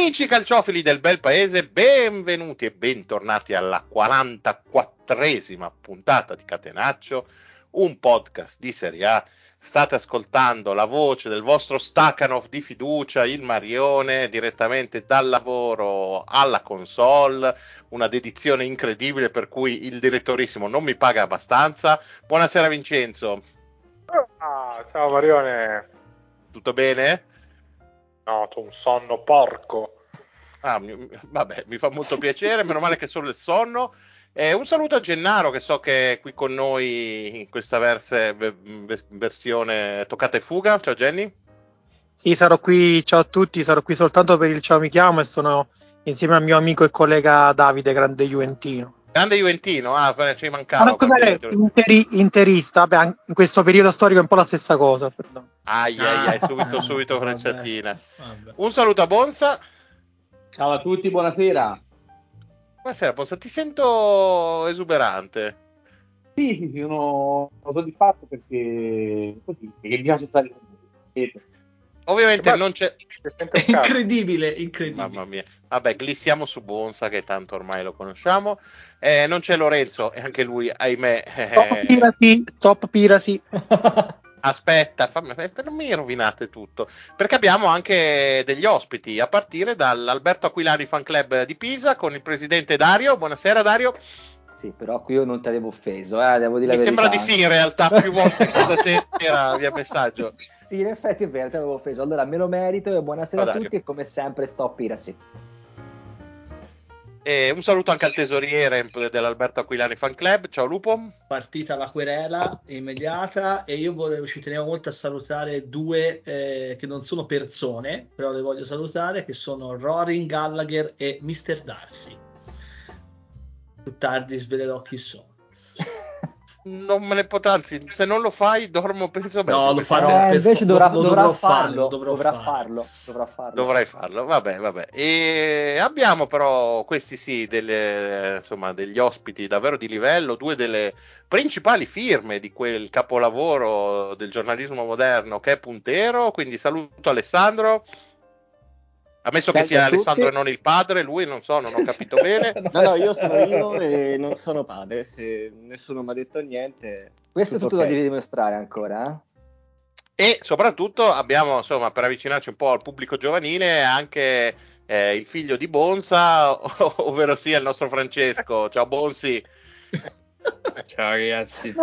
Amici calciofili del bel paese, benvenuti e bentornati alla 44esima puntata di Catenaccio, un podcast di Serie A. State ascoltando la voce del vostro Stakhanov di fiducia, il Marione, direttamente dal lavoro alla console, una dedizione incredibile per cui il direttorissimo non mi paga abbastanza. Buonasera Vincenzo. Ah, ciao Marione. Tutto bene? No, un sonno porco. Ah, mi, vabbè, mi fa molto piacere, meno male che solo il sonno. Eh, un saluto a Gennaro che so che è qui con noi in questa verse, versione toccata e fuga. Ciao Jenny. Sì, sarò qui, ciao a tutti, sarò qui soltanto per il ciao mi chiamo e sono insieme al mio amico e collega Davide, grande Juventino. Grande Juventino, ah, ci mancava. Ma cos'è interi, interista? Beh, in questo periodo storico è un po' la stessa cosa. Perdone. Ai ai ai, subito, subito frecciatina. Un saluto a Bonsa. Ciao a tutti, buonasera. Buonasera Bonsa, ti sento esuberante. Sì, sì, sono soddisfatto perché così, perché mi piace stare con voi. Ovviamente non c'è. incredibile, incredibile. Mamma mia. Vabbè, glissiamo su Bonsa, che tanto ormai lo conosciamo. Eh, non c'è Lorenzo, e anche lui, ahimè. Eh... Top Pirati, top Pirati. Aspetta, fammi, non mi rovinate tutto, perché abbiamo anche degli ospiti, a partire dall'Alberto Aquilani Fan Club di Pisa con il presidente Dario. Buonasera Dario. Sì, però qui io non ti avevo offeso, eh, devo dire Mi sembra di sì in realtà, più volte questa sera via messaggio. Sì, in effetti è vero, ti avevo offeso. Allora, me lo merito e buonasera Ciao, a tutti e come sempre stop piracy. E un saluto anche al tesoriere dell'Alberto Aquilani Fan Club. Ciao Lupo. Partita la querela immediata e io volevo, ci tenevo molto a salutare due eh, che non sono persone, però le voglio salutare, che sono Rory Gallagher e Mr. Darcy. Più tardi svelerò chi sono non me ne potrà, anzi, se non lo fai, dormo penso bene. No, lo farò. Eh, invece dovrà, dovrà, farlo, dovrò dovrà farlo, dovrà farlo. Dovrai farlo, vabbè, vabbè. E abbiamo però questi sì, delle, insomma, degli ospiti davvero di livello, due delle principali firme di quel capolavoro del giornalismo moderno che è Puntero, quindi saluto Alessandro. Ammesso che sia Alessandro e non il padre, lui non so, non ho capito bene. no, no, io sono io e non sono padre, se nessuno mi ha detto niente. Questo tutto è tutto okay. da devi dimostrare ancora, eh? E soprattutto abbiamo, insomma, per avvicinarci un po' al pubblico giovanile, anche eh, il figlio di Bonsa, ovvero sia il nostro Francesco. Ciao Bonsi. Ciao ragazzi,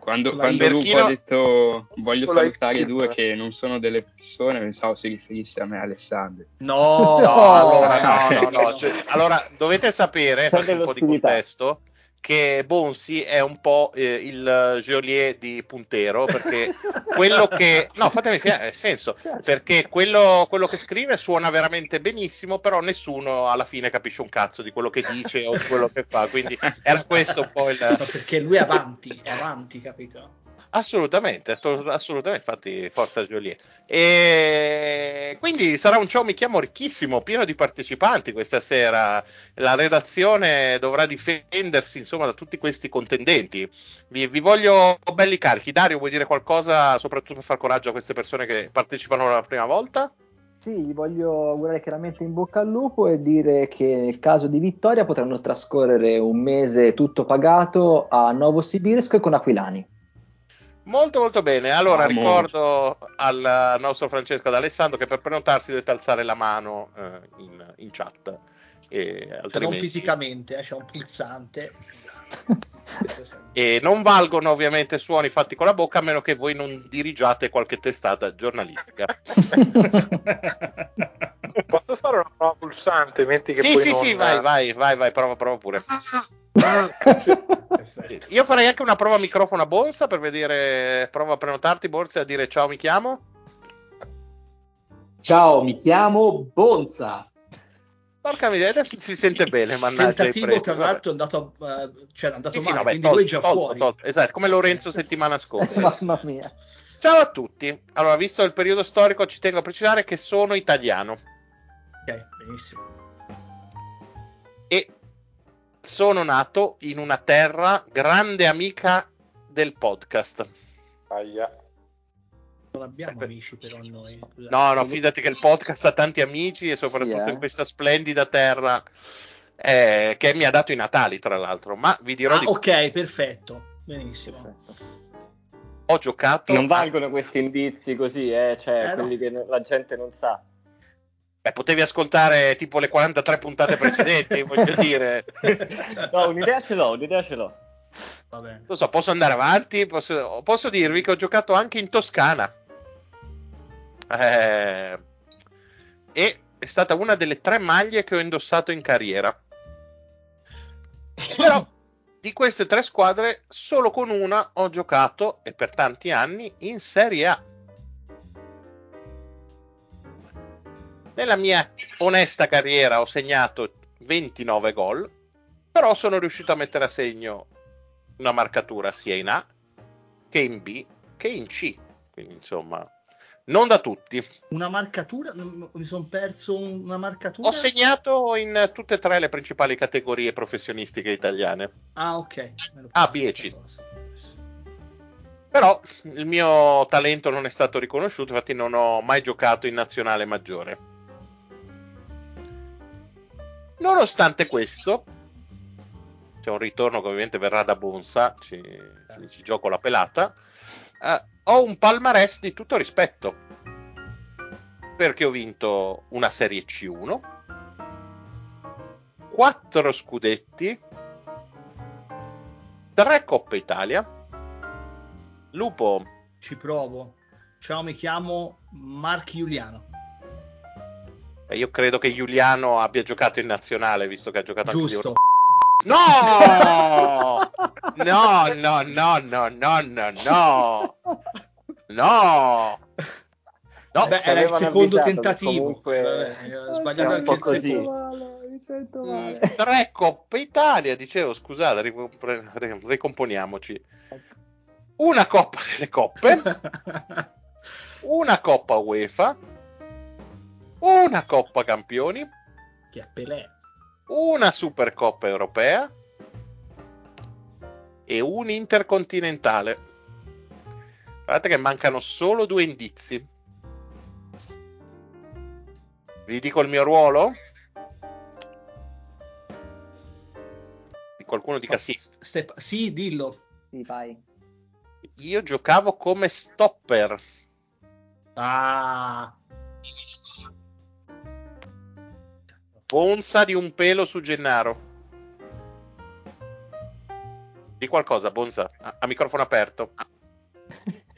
quando, quando Lupo ha detto voglio salutare due che non sono delle persone, pensavo si riferisse a me Alessandro. No, no, allora, no, no, no. Cioè, allora dovete sapere, faccio un po' di contesto, che Bonsi è un po' eh, il Geolier di Puntero perché quello che no fatemi finire nel senso perché quello, quello, che scrive suona veramente benissimo però nessuno alla fine capisce un cazzo di quello che dice o di quello che fa quindi era questo un po' il perché lui è avanti è avanti capito Assolutamente, assolutamente, infatti forza Joliet. E quindi sarà un show, mi chiamo ricchissimo, pieno di partecipanti questa sera. La redazione dovrà difendersi insomma da tutti questi contendenti. Vi, vi voglio belli carichi. Dario, vuoi dire qualcosa soprattutto per far coraggio a queste persone che partecipano la prima volta? Sì, gli voglio augurare chiaramente in bocca al lupo e dire che nel caso di vittoria potranno trascorrere un mese tutto pagato a Novosibirsk con Aquilani. Molto molto bene, allora Amo. ricordo al nostro Francesco ad Alessandro che per prenotarsi dovete alzare la mano eh, in, in, chat. E altrimenti... Cioè, non fisicamente, eh, c'è un pulsante. e non valgono ovviamente suoni fatti con la bocca a meno che voi non dirigiate qualche testata giornalistica. Posso fare una prova pulsante? Metti che sì, sì, non... sì, vai, vai, vai, vai, prova, prova pure. Io farei anche una prova microfono a Borsa per vedere, prova a prenotarti Borsa e a dire ciao mi chiamo. Ciao, mi chiamo Bonza. Porca miseria, adesso si sente bene, mannaggia. Il tentativo tra l'altro è andato, uh, cioè, è andato sì, male, sì, quindi tolto, lui è già tolto, fuori. Tolto. Esatto, come Lorenzo settimana scorsa. Mamma mia. Ciao a tutti. Allora, visto il periodo storico, ci tengo a precisare che sono italiano. Ok, benissimo. E sono nato in una terra grande amica del podcast. Aia. Non abbiamo eh, amici però noi. Scusate. No, no, fidati che il podcast ha tanti amici e soprattutto sì, eh? in questa splendida terra eh, che mi ha dato i Natali, tra l'altro. Ma vi dirò ah, di Ok, perfetto. Benissimo. Perfetto. Ho giocato. Non valgono questi indizi così, eh? cioè eh, quelli no. che la gente non sa. Beh, potevi ascoltare tipo le 43 puntate precedenti, voglio dire. No, un'idea ce l'ho, un'idea ce l'ho. Va bene. Lo so, posso andare avanti? Posso, posso dirvi che ho giocato anche in Toscana. Eh, e è stata una delle tre maglie che ho indossato in carriera. Però di queste tre squadre solo con una ho giocato e per tanti anni in Serie A. Nella mia onesta carriera ho segnato 29 gol, però sono riuscito a mettere a segno una marcatura sia in A che in B che in C. Quindi insomma non da tutti. Una marcatura? Mi sono perso una marcatura? Ho segnato in tutte e tre le principali categorie professionistiche italiane. Ah, ok. A, B e C. Però il mio talento non è stato riconosciuto, infatti non ho mai giocato in nazionale maggiore. Nonostante questo, c'è un ritorno che ovviamente verrà da Bonsa, ci, ci gioco la pelata eh, ho un palmarès di tutto rispetto. Perché ho vinto una Serie C1, 4 scudetti, 3 Coppe Italia. Lupo. Ci provo. Ciao, mi chiamo Mark Giuliano. io credo che Giuliano abbia giocato in nazionale, visto che ha giocato Giusto. anche No! No, no, no, no, no, no, no. No. No, Beh, era il secondo tentativo. Comunque... Vabbè, sbagliato anche il. Male, mi sento mm, male. Tre Coppe Italia, dicevo, scusate, ricomponiamoci. Una Coppa delle Coppe, una Coppa UEFA, una Coppa Campioni. Che è Pelé una Supercoppa europea e un intercontinentale. Guardate che mancano solo due indizi. Vi dico il mio ruolo? Qualcuno dica sì. Step- sì, dillo. Sì, vai. Io giocavo come stopper. Ah, Bonsa di un pelo su Gennaro. Di qualcosa, Bonsa, a, a microfono aperto.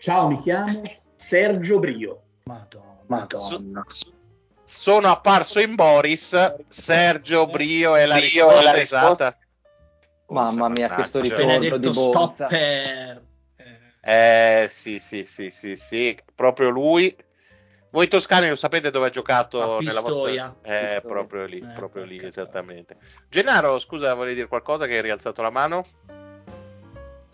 Ciao, mi chiamo Sergio Brio. Madonna. Madonna. So, sono apparso in Boris, Sergio Brio è la Brio risposta, è la esatta. Mamma mia, questo ritorno di. Stopper. Eh sì, sì, sì, sì, sì, proprio lui voi toscani lo sapete dove ha giocato nella vostra... Eh, proprio lì, eh, proprio lì, esattamente. Gennaro, scusa, volevi dire qualcosa che hai rialzato la mano?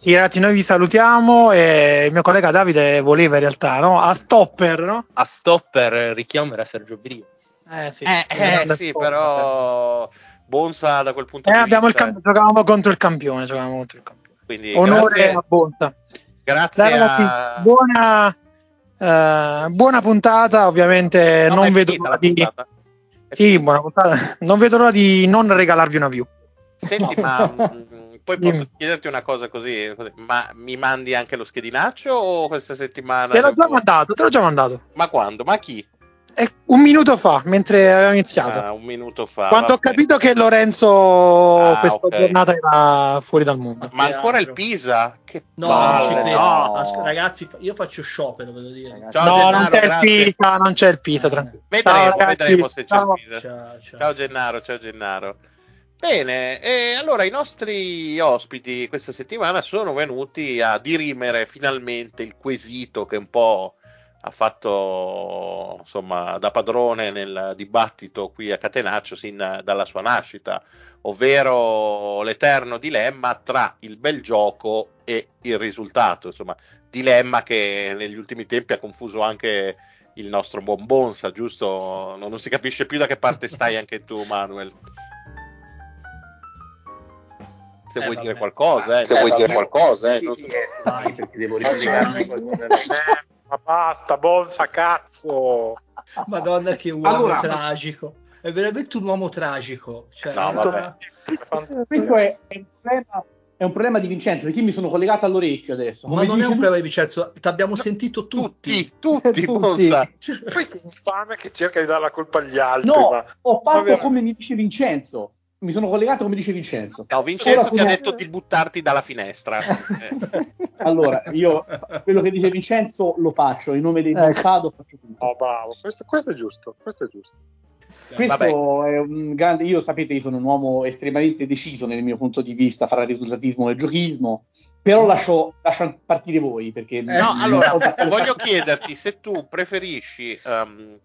Sì, ragazzi, noi vi salutiamo e il mio collega Davide voleva in realtà, no? A stopper, no? A stopper richiamo era Sergio Brio. Eh sì, eh, eh, sì però Bonsa da quel punto eh, di vista... Camp- giocavamo contro il campione, giocavamo contro il campione. Quindi, Onore grazie, a Bonsa. Grazie Dai, ragazzi, a... Buona Uh, buona puntata, ovviamente no, non vedo l'ora di... Sì, buona puntata. Non vedo l'ora di non regalarvi una view. Senti, ma poi posso Dimmi. chiederti una cosa così, ma mi mandi anche lo schedinaccio o questa settimana? Te l'ho già mandato, te l'ho già mandato. Ma quando? Ma chi? Eh, un minuto fa, mentre avevamo iniziato. Ah, un minuto fa. Quando ho capito che Lorenzo ah, questa okay. giornata era fuori dal mondo. Ma ancora il Pisa? Che no, palle, no. no. ragazzi, io faccio sciopero, devo dire. Ciao, no, Gennaro, non c'è grazie. il Pisa, non c'è il Pisa, tranquillo. Vedremo, ciao, vedremo se c'è il Pisa. Ciao, ciao. ciao Gennaro, ciao Gennaro. Bene, e allora i nostri ospiti questa settimana sono venuti a dirimere finalmente il quesito che un po' ha fatto insomma da padrone nel dibattito qui a Catenaccio sin dalla sua nascita, ovvero l'eterno dilemma tra il bel gioco e il risultato, insomma, dilemma che negli ultimi tempi ha confuso anche il nostro buon Bonsa, giusto? Non, non si capisce più da che parte stai anche tu, Manuel. Se eh, vuoi vabbè. dire qualcosa, eh, se eh, vuoi vabbè. dire qualcosa, eh, non so. Vai, perché devo Ma basta, Bonsa, cazzo! Madonna, che uomo allora, tragico. È veramente un uomo tragico. Cioè, no, vabbè. Questo è, è, un problema, è, un problema, di Vincenzo, perché mi sono collegato all'orecchio adesso. Come Ma non è un problema di Vincenzo, ti abbiamo no, sentito tutti. Tutti, tutti, tutti. Cioè, poi che infame che cerca di dare la colpa agli altri. No, ma... ho fatto come mi dice Vincenzo mi sono collegato come dice Vincenzo. No, Vincenzo ti ha detto di buttarti dalla finestra. allora, io quello che dice Vincenzo lo faccio, in nome del ecco. mercato faccio tutto. Oh, bravo, questo, questo, è giusto, questo è giusto. Questo Vabbè. è un grande. Io sapete, io sono un uomo estremamente deciso nel mio punto di vista fra risultatismo e giochismo. Però lascio, lascio partire voi perché. Eh, no, allora voglio chiederti se tu preferisci um,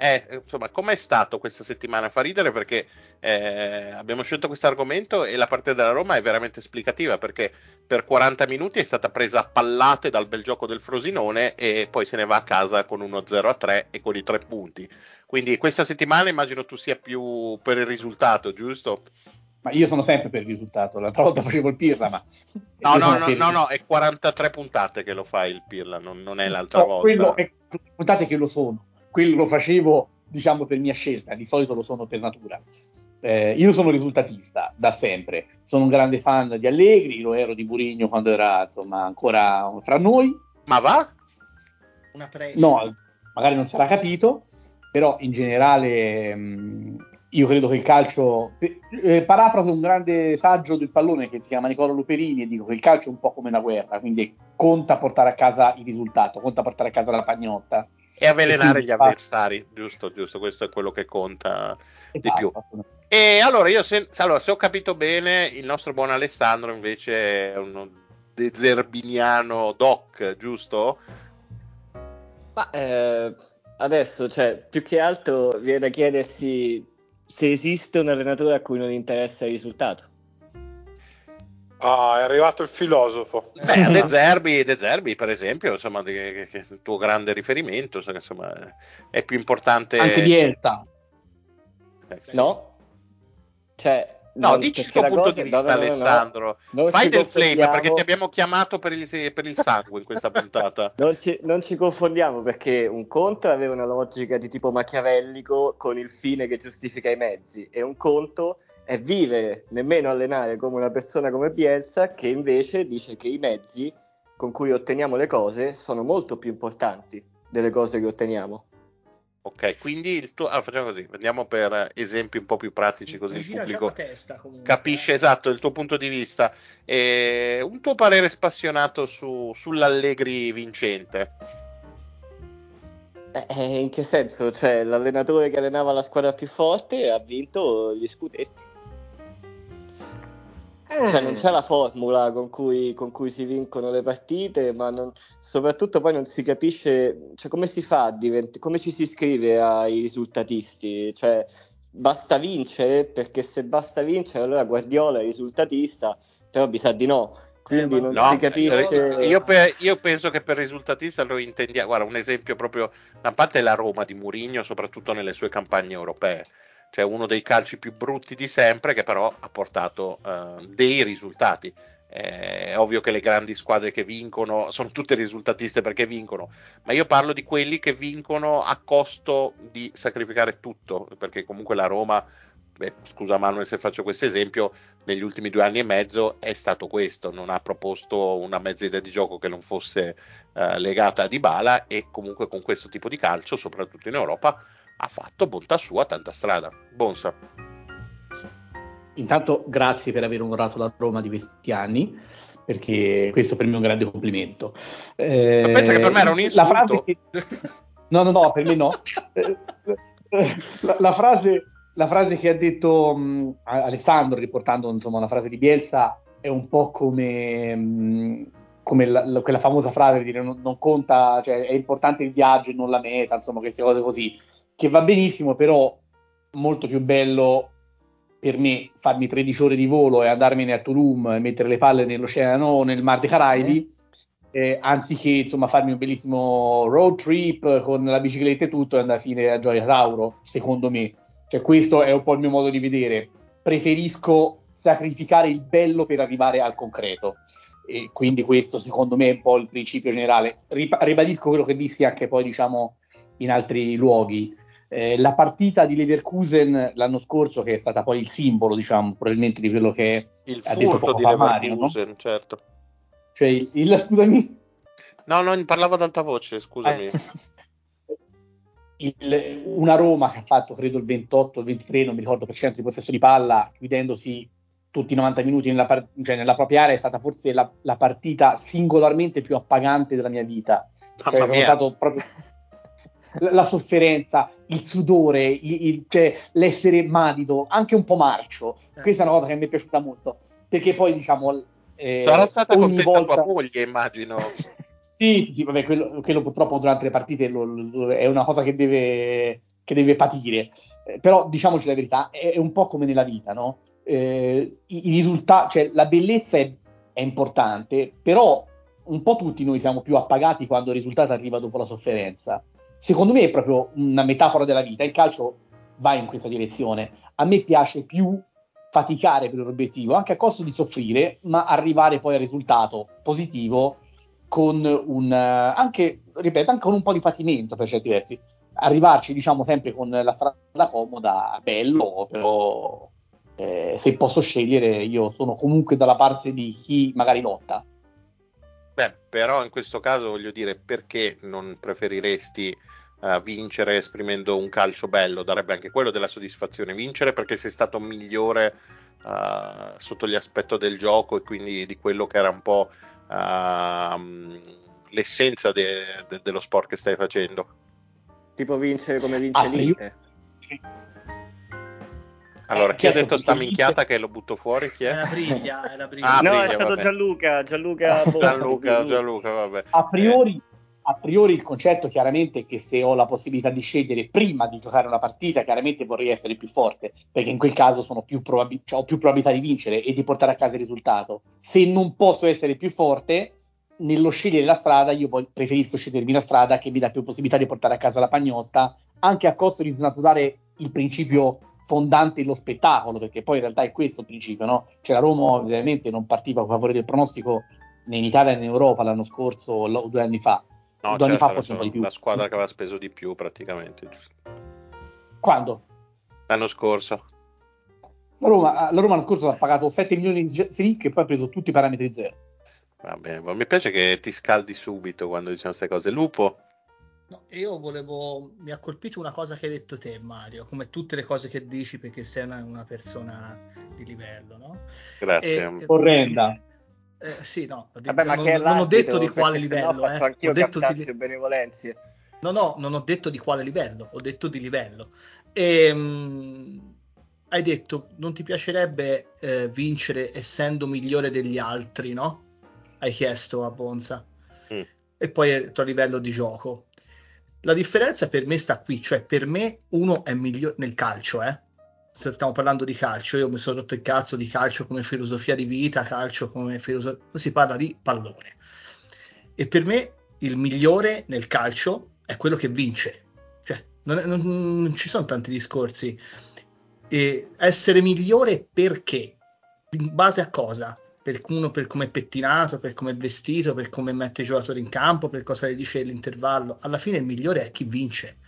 eh, insomma, com'è stato questa settimana? Fa ridere perché eh, abbiamo scelto questo argomento e la parte della Roma è veramente esplicativa perché per 40 minuti è stata presa a pallate dal bel gioco del Frosinone e poi se ne va a casa con uno 0 a 3 e con i tre punti. Quindi questa settimana immagino tu sia più per il risultato, giusto? Ma io sono sempre per il risultato. L'altra volta facevo il Pirla, ma. No, no, no, no, no, è 43 puntate che lo fai il Pirla, non, non è l'altra no, volta. Quello è puntate che lo sono quello lo facevo diciamo per mia scelta, di solito lo sono per natura. Eh, io sono risultatista da sempre, sono un grande fan di Allegri, lo ero di Burigno quando era insomma ancora fra noi. Ma va? Una presa. No, magari non sarà capito, però in generale mh, io credo che il calcio, eh, parafraso un grande saggio del pallone che si chiama Nicola Luperini e dico che il calcio è un po' come una guerra, quindi conta portare a casa il risultato, conta portare a casa la pagnotta e avvelenare gli avversari, giusto, giusto, questo è quello che conta esatto. di più. E allora io, se, allora, se ho capito bene, il nostro buon Alessandro invece è uno dezerbiniano doc, giusto? Ma eh, adesso, cioè, più che altro viene da chiedersi se esiste un allenatore a cui non interessa il risultato. Ah, è arrivato il filosofo. Beh, De Zerbi, De Zerbi per esempio, insomma, che, che, il tuo grande riferimento, insomma, è più importante... Anche Bielsa. Eh, sì. No? Cioè, No, dici il tuo punto cosa, di vista, no, no, Alessandro. No, Fai del flame perché ti abbiamo chiamato per il, per il sangue in questa puntata. non, ci, non, ci, confondiamo perché un conto aveva una logica di tipo machiavellico con il fine che giustifica i mezzi, e un conto è vivere, nemmeno allenare come una persona come Bielsa che invece dice che i mezzi con cui otteniamo le cose sono molto più importanti delle cose che otteniamo. Ok, quindi il tuo... allora, facciamo così, andiamo per esempi un po' più pratici così il pubblico testa, capisce esatto il tuo punto di vista. E un tuo parere spassionato su, sull'Allegri vincente? Eh, in che senso? Cioè, l'allenatore che allenava la squadra più forte ha vinto gli scudetti. Cioè, non c'è la formula con cui, con cui, si vincono le partite, ma non, soprattutto poi non si capisce cioè, come si fa, divent- come ci si iscrive ai risultatisti. Cioè, basta vincere, perché se basta vincere allora Guardiola è risultatista, però mi sa di no. Quindi eh, non no, si capisce. Io, per, io, penso che per risultatista lo intendiamo. Guarda, un esempio proprio, da parte è la Roma di Mourinho, soprattutto nelle sue campagne europee cioè uno dei calci più brutti di sempre che però ha portato uh, dei risultati. È ovvio che le grandi squadre che vincono sono tutte risultatiste perché vincono, ma io parlo di quelli che vincono a costo di sacrificare tutto, perché comunque la Roma, beh, scusa Manuel se faccio questo esempio, negli ultimi due anni e mezzo è stato questo, non ha proposto una mezza idea di gioco che non fosse uh, legata a Dybala e comunque con questo tipo di calcio, soprattutto in Europa, ha fatto bontà sua tanta strada. Bonsa. Intanto grazie per aver onorato la Roma di questi anni, perché questo per me è un grande complimento. Eh, Ma pensa che per me era un insulto. La frase che... No, no, no, per me no. la, la, frase, la frase, che ha detto um, Alessandro, riportando insomma una frase di Bielsa, è un po' come... Um, come la, la, quella famosa frase di dire non, non, conta, cioè è importante il viaggio e non la meta, insomma, queste cose così che va benissimo, però molto più bello per me farmi 13 ore di volo e andarmene a Tulum e mettere le palle nell'oceano o nel Mar dei Caraibi, eh, anziché insomma farmi un bellissimo road trip con la bicicletta e tutto e andare a fine a Gioia Tauro, secondo me. Cioè, questo è un po' il mio modo di vedere. Preferisco sacrificare il bello per arrivare al concreto. e quindi questo secondo me è un po' il principio generale. Ribadisco quello che dissi anche poi diciamo in altri luoghi. Eh, la partita di Leverkusen l'anno scorso, che è stata poi il simbolo, diciamo, probabilmente di quello che il ha detto furto di Mario, Leverkusen, no? certo. Cioè, il, il, scusami? No, no, parlavo ad alta voce, scusami. Eh, il, una Roma che ha fatto, credo, il 28, il 23, non mi ricordo per cento di possesso di palla, chiudendosi tutti i 90 minuti nella, cioè nella propria area, è stata forse la, la, partita singolarmente più appagante della mia vita. Cioè, mia. stato proprio la, la sofferenza, il sudore, il, il, cioè, l'essere madido, anche un po' marcio. Eh. Questa è una cosa che mi è piaciuta molto, perché poi diciamo... Eh, Sarà stata ogni volta... tua moglie, immagino. sì, sì, sì, vabbè, quello, quello, purtroppo durante le partite lo, lo, è una cosa che deve, che deve patire. Eh, però diciamoci la verità, è, è, un po' come nella vita, no? Eh, i, i risultati, cioè la bellezza è, è importante, però un po' tutti noi siamo più appagati quando il risultato arriva dopo la sofferenza secondo me è proprio una metafora della vita. Il calcio va in questa direzione. A me piace più faticare per l'obiettivo, anche a costo di soffrire, ma arrivare poi al risultato positivo con un anche, ripeto, anche con un po' di patimento per certi versi. Arrivarci, diciamo, sempre con la strada comoda, bello, però eh, se posso scegliere, io sono comunque dalla parte di chi magari lotta. Beh, però in questo caso voglio dire, perché non preferiresti uh, vincere esprimendo un calcio bello? Darebbe anche quello della soddisfazione. Vincere perché sei stato migliore uh, sotto l'aspetto del gioco e quindi di quello che era un po' uh, l'essenza de- de- dello sport che stai facendo. Tipo vincere come vince ah, l'Inter. Io... Allora, eh, chi ha detto sta minchiata che lo butto fuori? Chi è? Era Briglia, era Briglia. Ah, no, Briglia, è stato vabbè. Gianluca, Gianluca, Gianluca, Gianluca, vabbè. A priori, a priori il concetto chiaramente è che se ho la possibilità di scegliere prima di giocare una partita, chiaramente vorrei essere più forte, perché in quel caso più probabil- cioè, ho più probabilità di vincere e di portare a casa il risultato. Se non posso essere più forte, nello scegliere la strada, io preferisco scegliermi la strada che mi dà più possibilità di portare a casa la pagnotta, anche a costo di snaturare il principio fondante lo spettacolo, perché poi in realtà è questo il principio, no? Cioè la Roma ovviamente non partiva a favore del pronostico né in Italia né in Europa l'anno scorso o due anni fa. No, due certo, anni fa forse un po' di più. La squadra che aveva speso di più praticamente. Quando? L'anno scorso. La Roma, la Roma l'anno scorso ha pagato 7 milioni di Selic e poi ha preso tutti i parametri zero. Va bene, mi piace che ti scaldi subito quando diciamo queste cose. Lupo? No, io volevo. Mi ha colpito una cosa che hai detto te, Mario, come tutte le cose che dici, perché sei una, una persona di livello, no? Grazie. E, orrenda. Eh, sì, no, Vabbè, non, non ho detto di quale livello. No, eh. anch'io ho detto di benevolenze. No, no, non ho detto di quale livello, ho detto di livello. E, mh, hai detto, non ti piacerebbe eh, vincere essendo migliore degli altri, no? Hai chiesto a Bonza. Mm. E poi il tuo livello di gioco. La differenza per me sta qui, cioè per me uno è migliore nel calcio, eh? Stiamo parlando di calcio, io mi sono rotto il cazzo di calcio come filosofia di vita, calcio come filosofia, si parla di pallone. E per me il migliore nel calcio è quello che vince. Cioè, non, non, non ci sono tanti discorsi. E essere migliore perché? In base a cosa? Per uno per come è pettinato, per come è vestito, per come mette i giocatori in campo, per cosa gli dice l'intervallo. Alla fine il migliore è chi vince.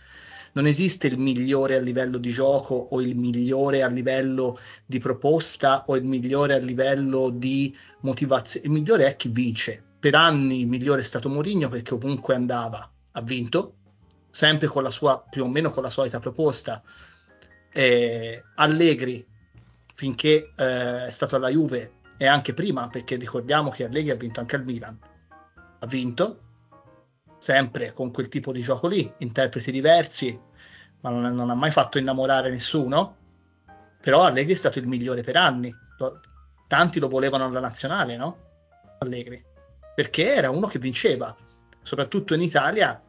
Non esiste il migliore a livello di gioco o il migliore a livello di proposta o il migliore a livello di motivazione. Il migliore è chi vince. Per anni il migliore è stato Mourinho perché ovunque andava ha vinto, sempre con la sua più o meno con la solita proposta. Eh, Allegri finché eh, è stato alla Juve e anche prima, perché ricordiamo che Allegri ha vinto anche al Milan. Ha vinto, sempre con quel tipo di gioco lì, interpreti diversi, ma non, non ha mai fatto innamorare nessuno. Però Allegri è stato il migliore per anni. Tanti lo volevano alla nazionale, no? Allegri. Perché era uno che vinceva, soprattutto in Italia,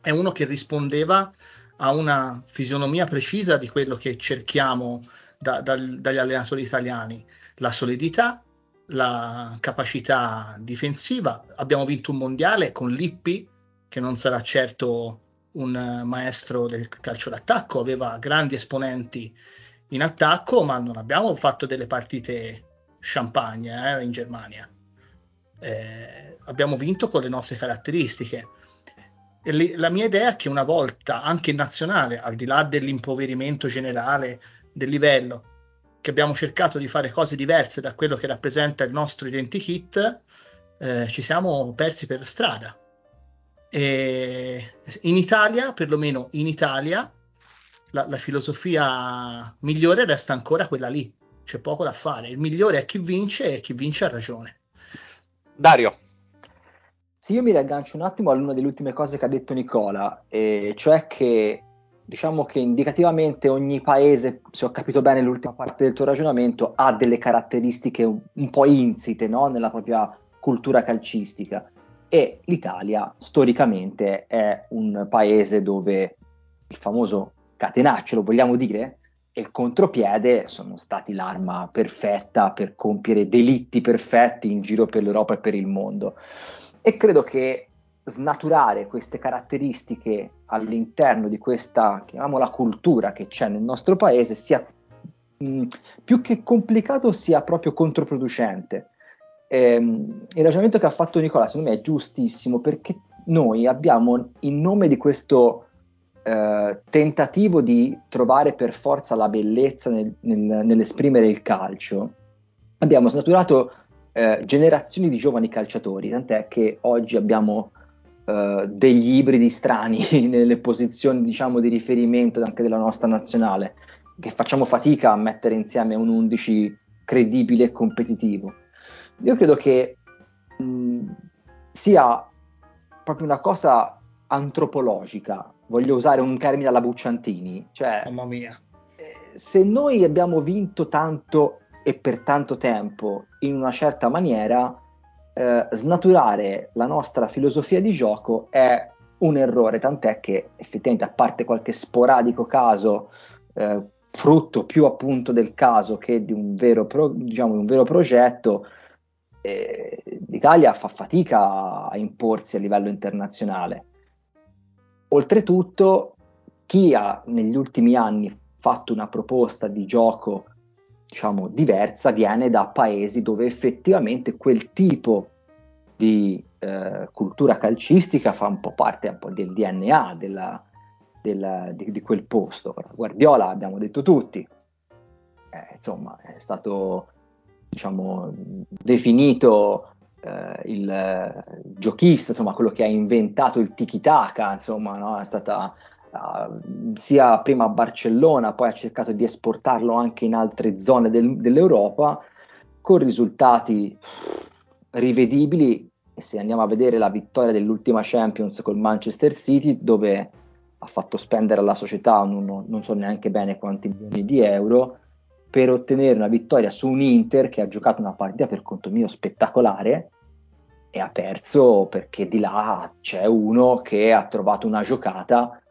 è uno che rispondeva a una fisionomia precisa di quello che cerchiamo da, da, dagli allenatori italiani la solidità, la capacità difensiva. Abbiamo vinto un mondiale con Lippi, che non sarà certo un maestro del calcio d'attacco, aveva grandi esponenti in attacco, ma non abbiamo fatto delle partite champagne eh, in Germania. eh, abbiamo vinto con le nostre caratteristiche. La mia idea è che una volta anche in nazionale, al di là dell'impoverimento generale del livello, che abbiamo cercato di fare cose diverse da quello che rappresenta il nostro identikit, eh, ci siamo persi per strada. E in Italia, perlomeno in Italia, la, la filosofia migliore resta ancora quella lì, c'è poco da fare. Il migliore è chi vince e chi vince ha ragione. Dario. Sì, io mi riaggancio un attimo all'una delle ultime cose che ha detto Nicola, e cioè che diciamo che indicativamente ogni paese, se ho capito bene l'ultima parte del tuo ragionamento, ha delle caratteristiche un, un po' insite no? nella propria cultura calcistica. E l'Italia storicamente è un paese dove il famoso catenaccio, lo vogliamo dire, e il contropiede sono stati l'arma perfetta per compiere delitti perfetti in giro per l'Europa e per il mondo. E credo che snaturare queste caratteristiche all'interno di questa, chiamiamola cultura che c'è nel nostro paese, sia mh, più che complicato, sia proprio controproducente. Ehm, il ragionamento che ha fatto Nicola, secondo me, è giustissimo perché noi abbiamo, in nome di questo eh, tentativo di trovare per forza la bellezza nel, nel, nell'esprimere il calcio, abbiamo snaturato eh, generazioni di giovani calciatori, tant'è che oggi abbiamo eh, degli ibridi strani nelle posizioni diciamo, di riferimento anche della nostra nazionale, che facciamo fatica a mettere insieme un 11 credibile e competitivo. Io credo che mh, sia proprio una cosa antropologica, voglio usare un termine alla Bucciantini, cioè Mamma mia. Eh, se noi abbiamo vinto tanto e per tanto tempo in una certa maniera, eh, snaturare la nostra filosofia di gioco è un errore, tant'è che effettivamente a parte qualche sporadico caso, eh, frutto più appunto del caso che di un vero, pro, diciamo, un vero progetto, eh, l'Italia fa fatica a imporsi a livello internazionale. Oltretutto, chi ha negli ultimi anni fatto una proposta di gioco diciamo, diversa viene da paesi dove effettivamente quel tipo di eh, cultura calcistica fa un po' parte un po' del DNA della, della, di, di, quel posto. Guardiola, abbiamo detto tutti, eh, insomma, è stato diciamo, definito eh, il eh, giochista, insomma, quello che ha inventato il tiki-taka, insomma, no? è stata uh, sia prima a Barcellona, poi ha cercato di esportarlo anche in altre zone del, dell'Europa, con risultati rivedibili. E se andiamo a vedere la vittoria dell'ultima Champions col Manchester City, dove ha fatto spendere alla società non, non so neanche bene quanti milioni di euro, per ottenere una vittoria su un Inter che ha giocato una partita per conto mio spettacolare e ha perso perché di là c'è uno che ha trovato una giocata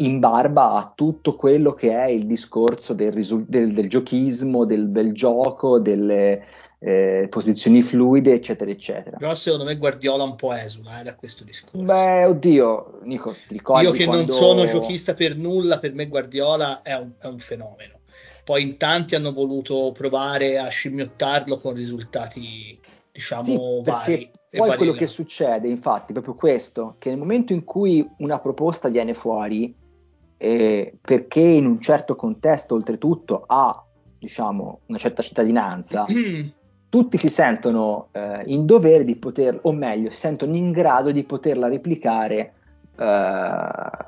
in barba a tutto quello che è il discorso del, risul- del, del giochismo, del bel gioco, delle eh, posizioni fluide, eccetera, eccetera. Però secondo me Guardiola un po' esula eh, da questo discorso. Beh, oddio, Nico, ti ricordi Io che quando... non sono giochista per nulla, per me Guardiola è un, è un fenomeno. Poi in tanti hanno voluto provare a scimmiottarlo con risultati, diciamo, sì, vari. Poi quello che succede, infatti, è proprio questo, che nel momento in cui una proposta viene fuori, eh, perché in un certo contesto oltretutto ha diciamo, una certa cittadinanza, tutti si sentono eh, in dovere di poter, o meglio, si sentono in grado di poterla replicare eh,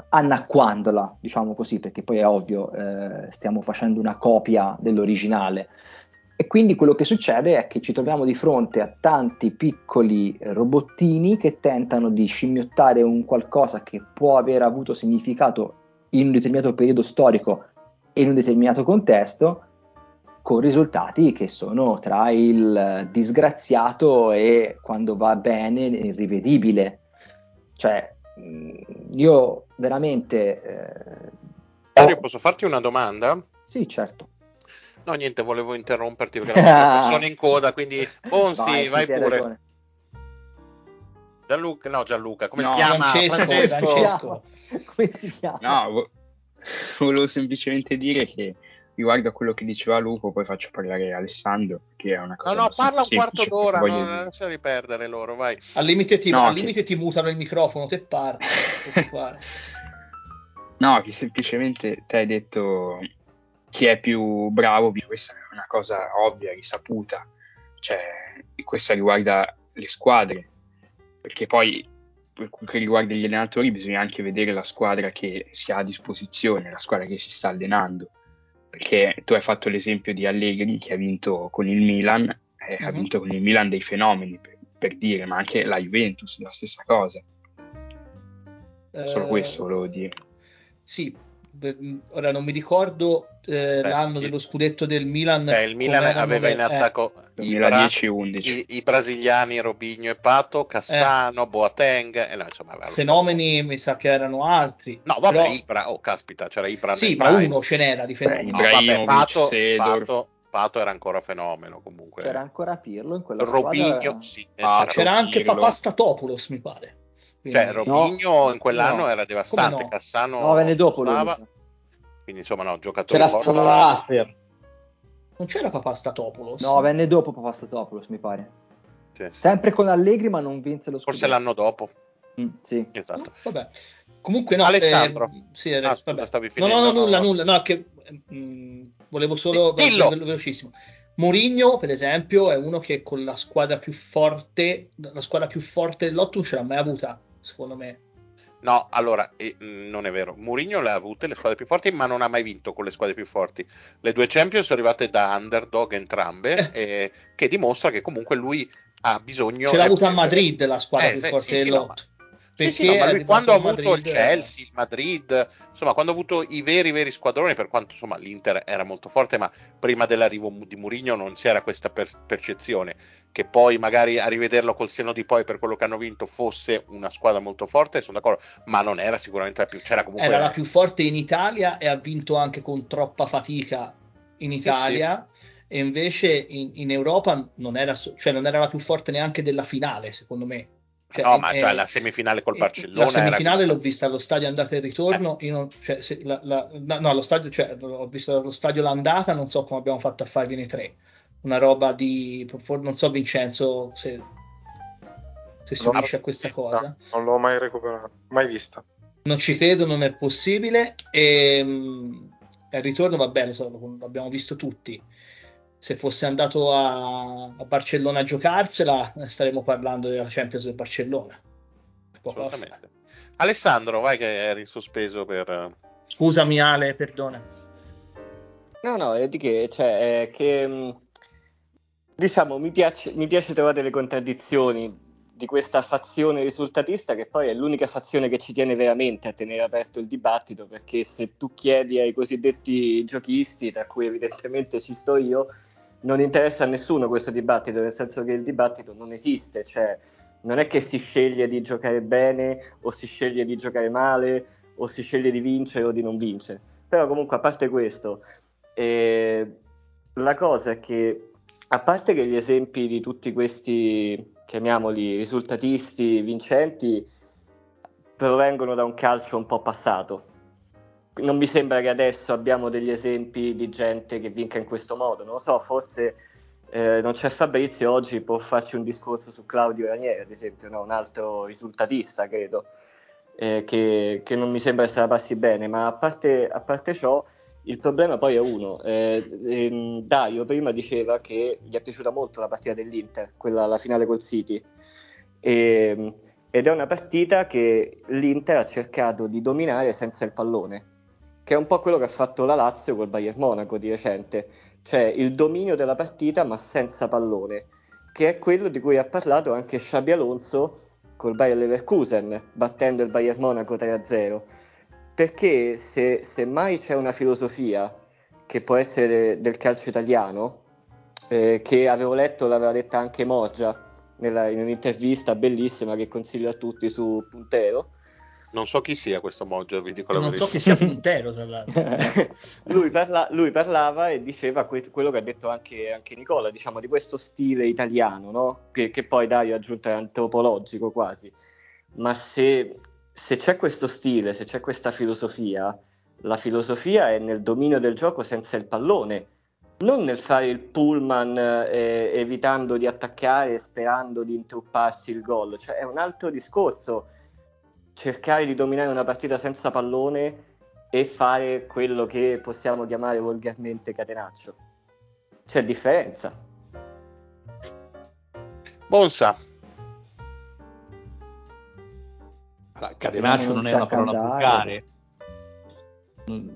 annacquandola, diciamo così, perché poi è ovvio, eh, stiamo facendo una copia dell'originale. E quindi quello che succede è che ci troviamo di fronte a tanti piccoli robottini che tentano di scimmiottare un qualcosa che può aver avuto significato in un determinato periodo storico e in un determinato contesto, con risultati che sono tra il disgraziato e quando va bene irrivedibile. Cioè, io veramente... Eh, Mario, posso farti una domanda? Sì, certo. No, niente, volevo interromperti perché sono in coda, quindi Ponzi, vai, vai pure. Ragione. Gianluca, no Gianluca, come no, si chiama? Francesco, Francesco. Come si chiama? No, volevo semplicemente dire che riguardo a quello che diceva Lupo, poi faccio parlare Alessandro, che è una cosa No, no, parla un quarto d'ora, voglio non lasciali perdere loro, vai. Al limite ti, No, al che- limite ti mutano il microfono, te parli. ti. No, che semplicemente te hai detto chi è più bravo, questa è una cosa ovvia, risaputa, cioè questa riguarda le squadre, perché poi per quel che riguarda gli allenatori bisogna anche vedere la squadra che si ha a disposizione, la squadra che si sta allenando, perché tu hai fatto l'esempio di Allegri che ha vinto con il Milan, eh, ha Mhm. vinto con il Milan dei fenomeni, per, per dire, ma anche la Juventus, la stessa cosa, solo Eh, questo volevo dire. Sì, ora non mi ricordo eh, Beh, l'anno dello scudetto del Milan. Eh, il Milan aveva in eh, attacco i, bra- 2010-11. i- i brasiliani Robinho e Pato, Cassano, Boateng, e no, insomma, fenomeni, mi sa che erano altri. No, vabbè, Però- Ibra, oh caspita, c'era Ibra Sì, ma uno ce n'era di fenomeni. No, vabbè, Pato. Pato, Pato era ancora fenomeno comunque. C'era ancora Pirlo in quella Robinho, squadra. sì, eh, Ah, c'era- C'era anche. Papastatopoulos, mi pare. Quindi- cioè, Robinho No, in quell'anno no. era devastante, no? Cassano No, venne dopo stava, quindi insomma no, giocatori C'era solo Nasser. Non c'era Papastatopoulos? No, venne dopo Papastatopoulos, mi pare. Sì. Sempre con Allegri, ma non vinse lo scudetto. Forse l'anno dopo. Mm, sì. Esatto. Vabbè. Comunque no, Alessandro. eh, sì, eh, Ah, scusa, vabbè. stavi No, no, finendo, no, nulla, no. nulla, no, che mm, volevo solo Di- dillo. ve- ve- velocissimo. Mourinho, per esempio, è uno che con la squadra più forte, la squadra più forte dell'otto non ce l'ha mai avuta, secondo me. No, allora, eh, non è vero. Mourinho le ha avute le squadre più forti, ma non ha mai vinto con le squadre più forti. Le due Champions sono arrivate da underdog entrambe, eh, che dimostra che comunque lui ha bisogno... Ce l'ha avuta a Madrid la squadra eh, più sì, forte sì, sì, no, dell'otto. Sì, sì, Perché no, lui arrivato quando ha avuto il Madrid, eh, Chelsea, il Madrid, insomma, quando ha avuto i veri, veri squadroni, per quanto insomma l'Inter era molto forte, ma prima dell'arrivo di Mourinho non c'era questa per- percezione che poi magari a rivederlo col seno di poi per quello che hanno vinto fosse una squadra molto forte, sono d'accordo, ma non era sicuramente la più, c'era comunque era la più forte in Italia e ha vinto anche con troppa fatica in Italia. E invece in, in Europa non era, cioè non era la più forte neanche della finale, secondo me. Cioè, no, ma è- cioè, la semifinale col Eh, Barcellona La semifinale era l'ho vista allo stadio andata e ritorno. io non- cioè, se- la- la- no, no, allo stadio, cioè, ho visto allo stadio l'andata, non so come abbiamo fatto a fargliene tre. Una roba di. Non so, Vincenzo, se, se si No, unisce a questa cosa. Non l'ho mai recuperato, mai vista. Non ci credo, non è possibile. E, mh, il ritorno, vabbè, lo so, lo- l'abbiamo visto tutti. Se fosse andato a, a Barcellona a giocarsela, staremmo parlando della Champions del Barcellona. Assolutamente. Alessandro, vai che eri in sospeso per... Scusami, Ale, perdona. No, no, è di che, cioè, è che mh, diciamo, mi piace, mi piace trovare le contraddizioni di questa fazione risultatista che poi è l'unica fazione che ci tiene veramente a tenere aperto il dibattito, perché se tu chiedi ai cosiddetti giochisti, tra cui evidentemente ci sto io, non interessa a nessuno questo dibattito, nel senso che il dibattito non esiste, cioè non è che si sceglie di giocare bene o si sceglie di giocare male o si sceglie di vincere o di non vincere. Però comunque a parte questo, eh, la cosa è che a parte che gli esempi di tutti questi, chiamiamoli risultatisti vincenti, provengono da un calcio un po' passato. Non mi sembra che adesso abbiamo degli esempi di gente che vinca in questo modo. Non lo so, forse eh, non c'è Fabrizio oggi, può farci un discorso su Claudio Ranieri, ad esempio, no? un altro risultatista, credo, eh, che, che non mi sembra se la passi bene. Ma a parte, a parte ciò, il problema poi è uno. Eh, ehm, Dario prima diceva che gli è piaciuta molto la partita dell'Inter, quella la finale col City. E- ed è una partita che l'Inter ha cercato di dominare senza il pallone, che è un po' quello che ha fatto la Lazio col Bayern Monaco di recente, cioè il dominio della partita ma senza pallone, che è quello di cui ha parlato anche Xabi Alonso col Bayern Leverkusen, battendo il Bayern Monaco 3-0 perché se, se mai c'è una filosofia che può essere del calcio italiano, eh, che avevo letto, l'aveva detta anche Morgia nella- in un'intervista bellissima che consiglio a tutti su Puntero, Non so chi sia questo Moggio, vi dico la Non verità. so che sia puntero, tra l'altro. lui, parla- lui parlava e diceva que- quello che ha detto anche, anche Nicola, diciamo di questo stile italiano, no? che, che poi Dario ha aggiunto è antropologico quasi. Ma se, se c'è questo stile, se c'è questa filosofia, La filosofia è nel dominio del gioco senza il pallone, non nel fare il pullman eh, evitando di attaccare e sperando di intrupparsi il gol. Cioè, è un altro discorso cercare di dominare una partita senza pallone e fare quello che possiamo chiamare volgarmente catenaccio. C'è differenza. Bonsa. Catenaccio non è una parola volgare.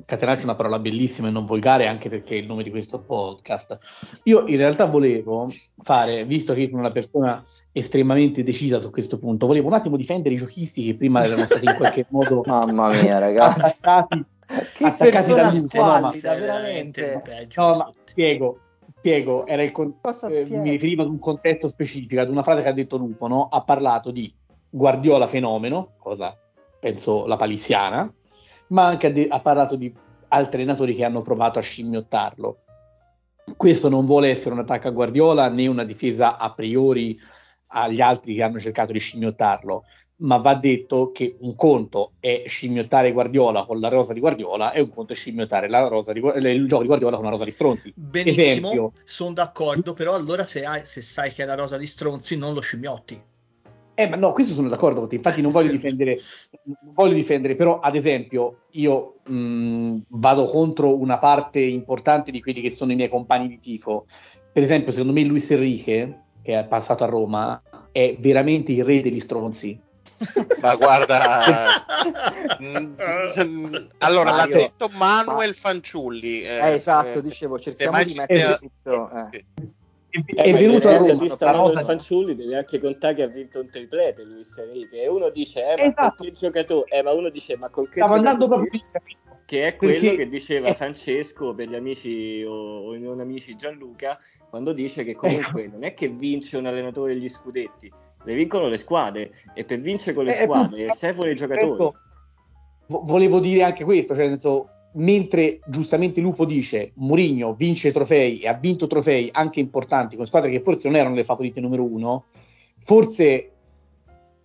Catenaccio è una parola bellissima e non volgare anche perché è il nome di questo podcast. Io in realtà volevo fare, visto che sono una persona estremamente decisa su questo punto, volevo un attimo difendere i giochisti che prima erano stati in qualche modo Mamma mia, ragazzi. attaccati, attaccati da lupo. No, ma, veramente. no, ma spiego, spiego, era il con- eh, mi riferivo ad un contesto specifico, ad una frase che ha detto Lupo, no? ha parlato di Guardiola fenomeno, cosa penso la palissiana, ma anche ha, de- ha parlato di altri allenatori che hanno provato a scimmiottarlo. Questo non vuole essere un attacco a Guardiola né una difesa a priori agli altri che hanno cercato di scimmiottarlo, ma va detto che un conto è scimmiottare Guardiola con la rosa di Guardiola e un conto è scimmiottare la rosa di, il gioco di Guardiola con la rosa di Stronzi. Benissimo, sono d'accordo, però allora se, hai, se sai che è la rosa di Stronzi non lo scimmiotti. Eh, ma no, questo sono d'accordo con te, infatti non voglio difendere, non voglio difendere, però ad esempio io mh, vado contro una parte importante di quelli che sono i miei compagni di tifo. Per esempio, secondo me Luis Enrique, che è passato a Roma, è veramente il re degli stronzi. Ma guarda, allora l'ha detto Manuel Fanciulli. Eh, eh, esatto, dicevo, cerchiamo di mettere tutto. Eh è, venuto a Roma la rosa Fanciulli deve anche contare che ha vinto un triplete Luis Enrique e uno dice eh, ma esatto. con che giocatore eh, ma uno dice ma con che stava andando proprio che è quello Perché... che diceva Francesco per gli amici o, o i non amici Gianluca quando dice che comunque ecco. non è che vince un allenatore gli scudetti le vincono le squadre. E per vincere con le eh, squadre servono i giocatori. Ecco, volevo dire anche questo cioè nel senso mentre giustamente Lufo dice Mourinho vince trofei e ha vinto trofei anche importanti con squadre che forse non erano le favorite numero uno, forse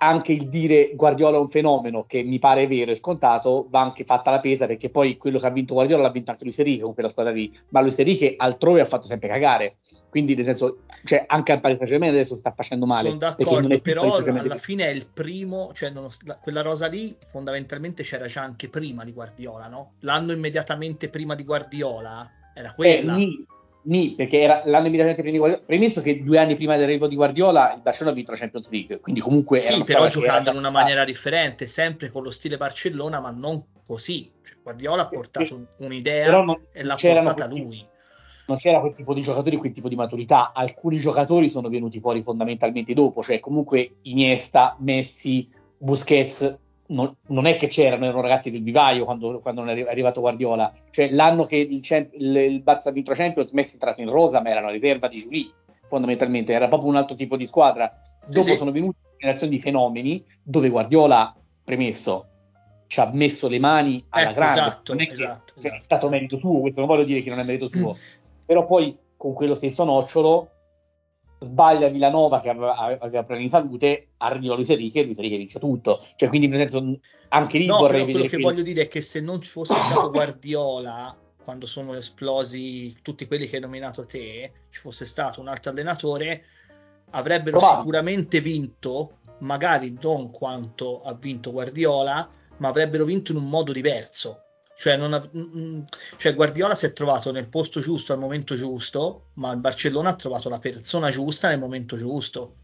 anche il dire Guardiola è un fenomeno, che mi pare vero e scontato, va anche fatta la pesa perché poi quello che ha vinto Guardiola l'ha vinto anche Luis Enrique con quella squadra lì, ma Luis Enrique altrove ha fatto sempre cagare, quindi nel senso, cioè, anche al Paris Saint-Germain adesso sta facendo male. Sono d'accordo, però alla fine è il primo, cioè non, quella rosa lì fondamentalmente c'era già anche prima di Guardiola, no? L'anno immediatamente prima di Guardiola era quella. Eh, Ni, perché era l'anno immediatamente prima di Guardiola. Premesso che due anni prima dell'arrivo di Guardiola il Barcellona ha vinto la Champions League, quindi comunque. Sì, però giocando in una maniera differente, sempre con lo stile Barcellona, ma non così. Cioè, Guardiola ha portato un'idea non, e l'ha portata quel, lui. Non c'era quel tipo di giocatori, quel tipo di maturità. Alcuni giocatori sono venuti fuori fondamentalmente dopo, cioè comunque Iniesta, Messi, Busquets non, non, è che c'erano, erano ragazzi del vivaio quando, quando è arrivato Guardiola. Cioè, l'anno che il, il, il Barça ha vinto Champions, Messi è entrato in rosa, ma era una riserva di Julie, fondamentalmente, era proprio un altro tipo di squadra. Dopo sì. sono venute generazioni di fenomeni dove Guardiola, premesso, ci ha messo le mani alla ecco, grande. Esatto, non è, esatto, esatto. è stato merito suo, questo non voglio dire che non è merito suo, però poi con quello stesso nocciolo sbaglia Villanova che aveva, aveva problemi di salute, arriva Luis Enrique e Luis Enrique vince tutto. Cioè, quindi nel senso, anche lì no, vorrei vedere. Quello che voglio dire è che se non ci fosse stato Guardiola quando sono esplosi tutti quelli che hai nominato te, ci fosse stato un altro allenatore, avrebbero Probabile. sicuramente vinto, magari non quanto ha vinto Guardiola, ma avrebbero vinto in un modo diverso. Cioè, ha, mm, mm, cioè, Guardiola si è trovato nel posto giusto al momento giusto, ma il Barcellona ha trovato la persona giusta nel momento giusto.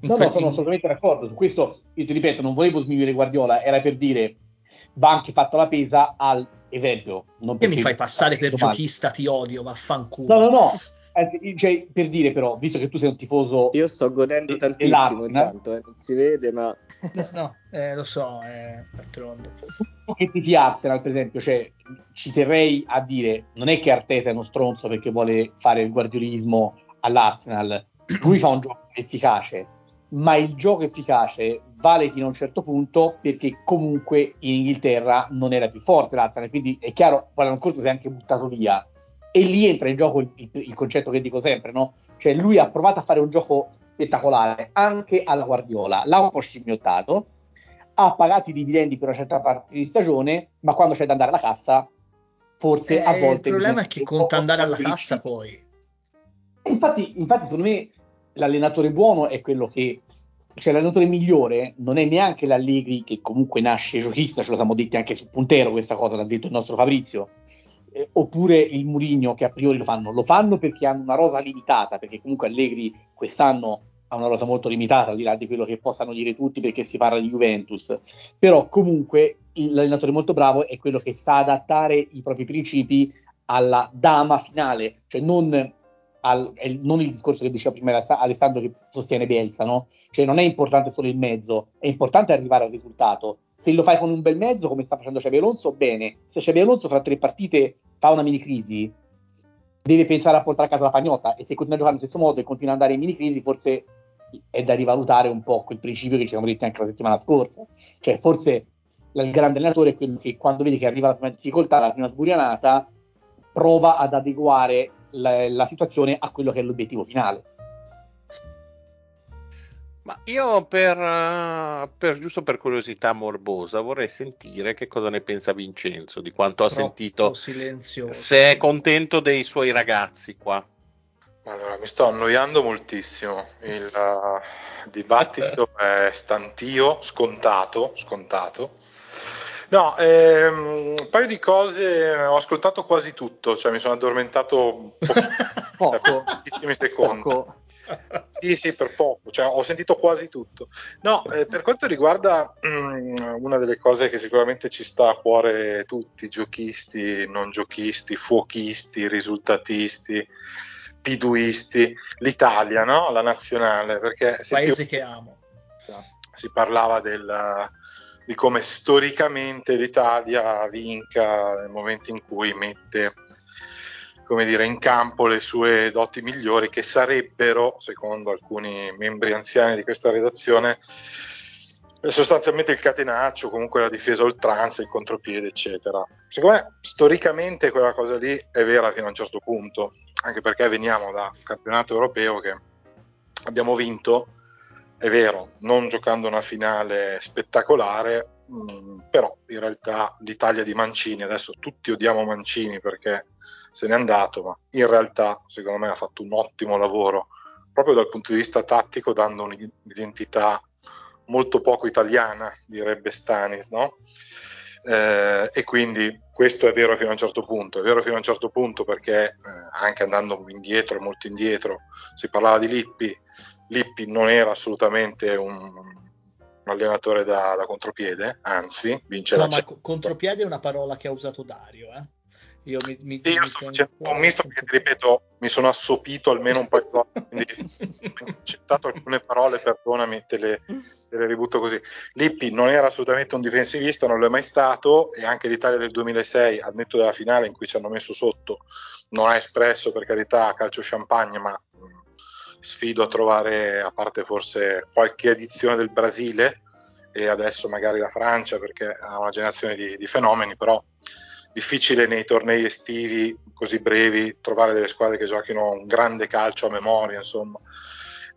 In no, que- no, sono assolutamente d'accordo. Su questo, io ti ripeto, non volevo sminuire Guardiola, era per dire va anche fatto la pesa al esempio. Non che mi fai passare per giochista, ti odio, vaffanculo. No, no, no. Eh, cioè, per dire però, visto che tu sei un tifoso... Io sto godendo tantissimo intanto, eh, non si vede, ma... no, eh, lo so, eh, d'altronde. Che ti ti Arsenal, per esempio, cioè, ci terrei a dire, non è che Arteta è uno stronzo perché vuole fare il guardiolismo all'Arsenal, lui fa un gioco efficace, ma il gioco efficace vale fino a un certo punto perché comunque in Inghilterra non era più forte l'Arsenal, quindi è chiaro, poi l'anno scorso si è anche buttato via e lì entra in gioco il, il, il, concetto che dico sempre, no? Cioè lui ha provato a fare un gioco spettacolare anche alla Guardiola, l'ha un po' scimmiottato, ha pagato i dividendi per una certa parte di stagione, ma quando c'è da andare alla cassa, forse Eh, a volte... il problema è che conta andare alla cassa poi. Infatti, infatti, secondo me l'allenatore buono è quello che, cioè l'allenatore migliore non è neanche l'Allegri che comunque nasce giochista, ce lo siamo detti anche su Puntero questa cosa, l'ha detto il nostro Fabrizio, eh, oppure il Murigno che a priori lo fanno, lo fanno perché hanno una rosa limitata, perché comunque Allegri quest'anno ha una rosa molto limitata, al di là di quello che possano dire tutti perché si parla di Juventus, però comunque l'allenatore molto bravo è quello che sa adattare i propri principi alla dama finale, cioè non, al- non il discorso che diceva prima Alessa- Alessandro che sostiene Bielsa, no? Cioè non è importante solo il mezzo, è importante arrivare al risultato. Se lo fai con un bel mezzo, come sta facendo Xabi Alonso, bene. Se Xabi Alonso fra tre partite fa una mini crisi, deve pensare a portare a casa la pagnotta e se continua a giocare allo stesso modo e continua ad andare in mini crisi, forse è da rivalutare un po' quel principio che ci siamo detti anche la settimana scorsa. Cioè, forse il grande allenatore è quello che quando vede che arriva la prima difficoltà, la prima sburianata, prova ad adeguare la, la situazione a quello che è l'obiettivo finale. Ma io per, eh, per- giusto per curiosità morbosa vorrei sentire che cosa ne pensa Vincenzo, di quanto ha Troppo sentito, silenzioso. se è contento dei suoi ragazzi qua. Allora, mi sto annoiando moltissimo. Il uh, dibattito è stantio, scontato, scontato. No, ehm, un paio di cose, ho ascoltato quasi tutto, cioè mi sono addormentato Poco, per pochissimi secondi. poco. Sì, sì, per poco, cioè, ho sentito quasi tutto. No, eh, per quanto riguarda mm, una delle cose che sicuramente ci sta a cuore tutti, giochisti, non giochisti, fuochisti, risultatisti, piduisti, l'Italia, no? La nazionale, perché Paese che amo. si parlava del- di come storicamente l'Italia vinca nel momento in cui mette come dire, in campo le sue doti migliori che sarebbero, secondo alcuni membri anziani di questa redazione, sostanzialmente il catenaccio, comunque la difesa oltranza, il contropiede, eccetera. Secondo me, storicamente quella cosa lì è vera fino a un certo punto, anche perché veniamo da un campionato europeo che abbiamo vinto, è vero, non giocando una finale spettacolare, mh, però in realtà l'Italia di Mancini, adesso tutti odiamo Mancini perché se n'è andato, ma in realtà secondo me ha fatto un ottimo lavoro proprio dal punto di vista tattico, dando un'identità molto poco italiana, direbbe Stanis, no? Eh, e quindi questo è vero fino a un certo punto, è vero fino a un certo punto perché eh, anche andando indietro, molto indietro, si parlava di Lippi, Lippi non era assolutamente un, un allenatore da, da contropiede, anzi vince No, la ma co- contropiede è una parola che ha usato Dario. Eh. Io mi, mi, Sì, io mi sto facendo un misto perché ti ripeto, mi sono assopito almeno un paio di volte, quindi ho accettato alcune parole, perdonami, te le, te le ributto così. Lippi non era assolutamente un difensivista, non lo è mai stato e anche l'Italia del 2006, al netto della finale in cui ci hanno messo sotto, non ha espresso per carità calcio champagne, ma mh, sfido a trovare, a parte forse qualche edizione del Brasile e adesso magari la Francia perché ha una generazione di, di fenomeni, però difficile nei tornei estivi così brevi trovare delle squadre che giochino un grande calcio a memoria, insomma.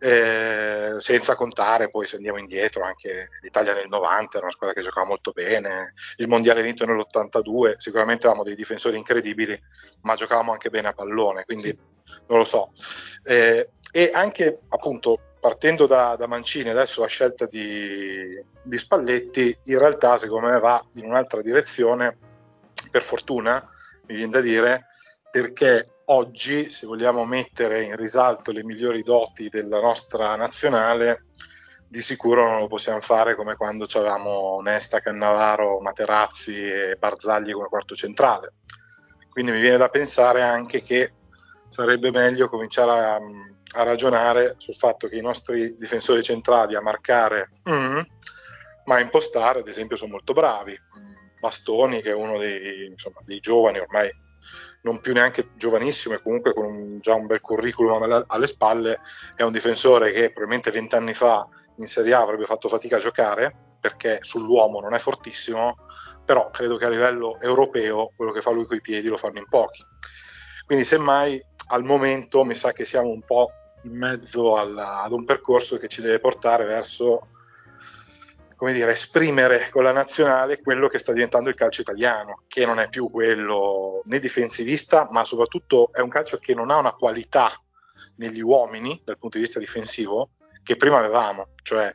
Eh, senza contare poi se andiamo indietro anche l'Italia nel 90 era una squadra che giocava molto bene. Il mondiale vinto nell'82 sicuramente avevamo dei difensori incredibili ma giocavamo anche bene a pallone quindi non lo so. Eh, e anche appunto partendo da, da Mancini adesso la scelta di, di Spalletti in realtà secondo me va in un'altra direzione per fortuna mi viene da dire perché oggi se vogliamo mettere in risalto le migliori doti della nostra nazionale di sicuro non lo possiamo fare come quando avevamo Nesta, Cannavaro, Materazzi e Barzagli come quarto centrale. Quindi mi viene da pensare anche che sarebbe meglio cominciare a, a ragionare sul fatto che i nostri difensori centrali a marcare mm, ma a impostare ad esempio sono molto bravi Bastoni che è uno dei, insomma, dei giovani ormai non più neanche giovanissimo e comunque con un, già un bel curriculum alle, alle spalle è un difensore che probabilmente vent'anni fa in Serie A avrebbe fatto fatica a giocare perché sull'uomo non è fortissimo però credo che a livello europeo quello che fa lui coi piedi lo fanno in pochi. Quindi semmai al momento mi sa che siamo un po' in mezzo alla, ad un percorso che ci deve portare verso come dire, esprimere con la nazionale quello che sta diventando il calcio italiano, che non è più quello né difensivista, ma soprattutto è un calcio che non ha una qualità negli uomini dal punto di vista difensivo che prima avevamo, cioè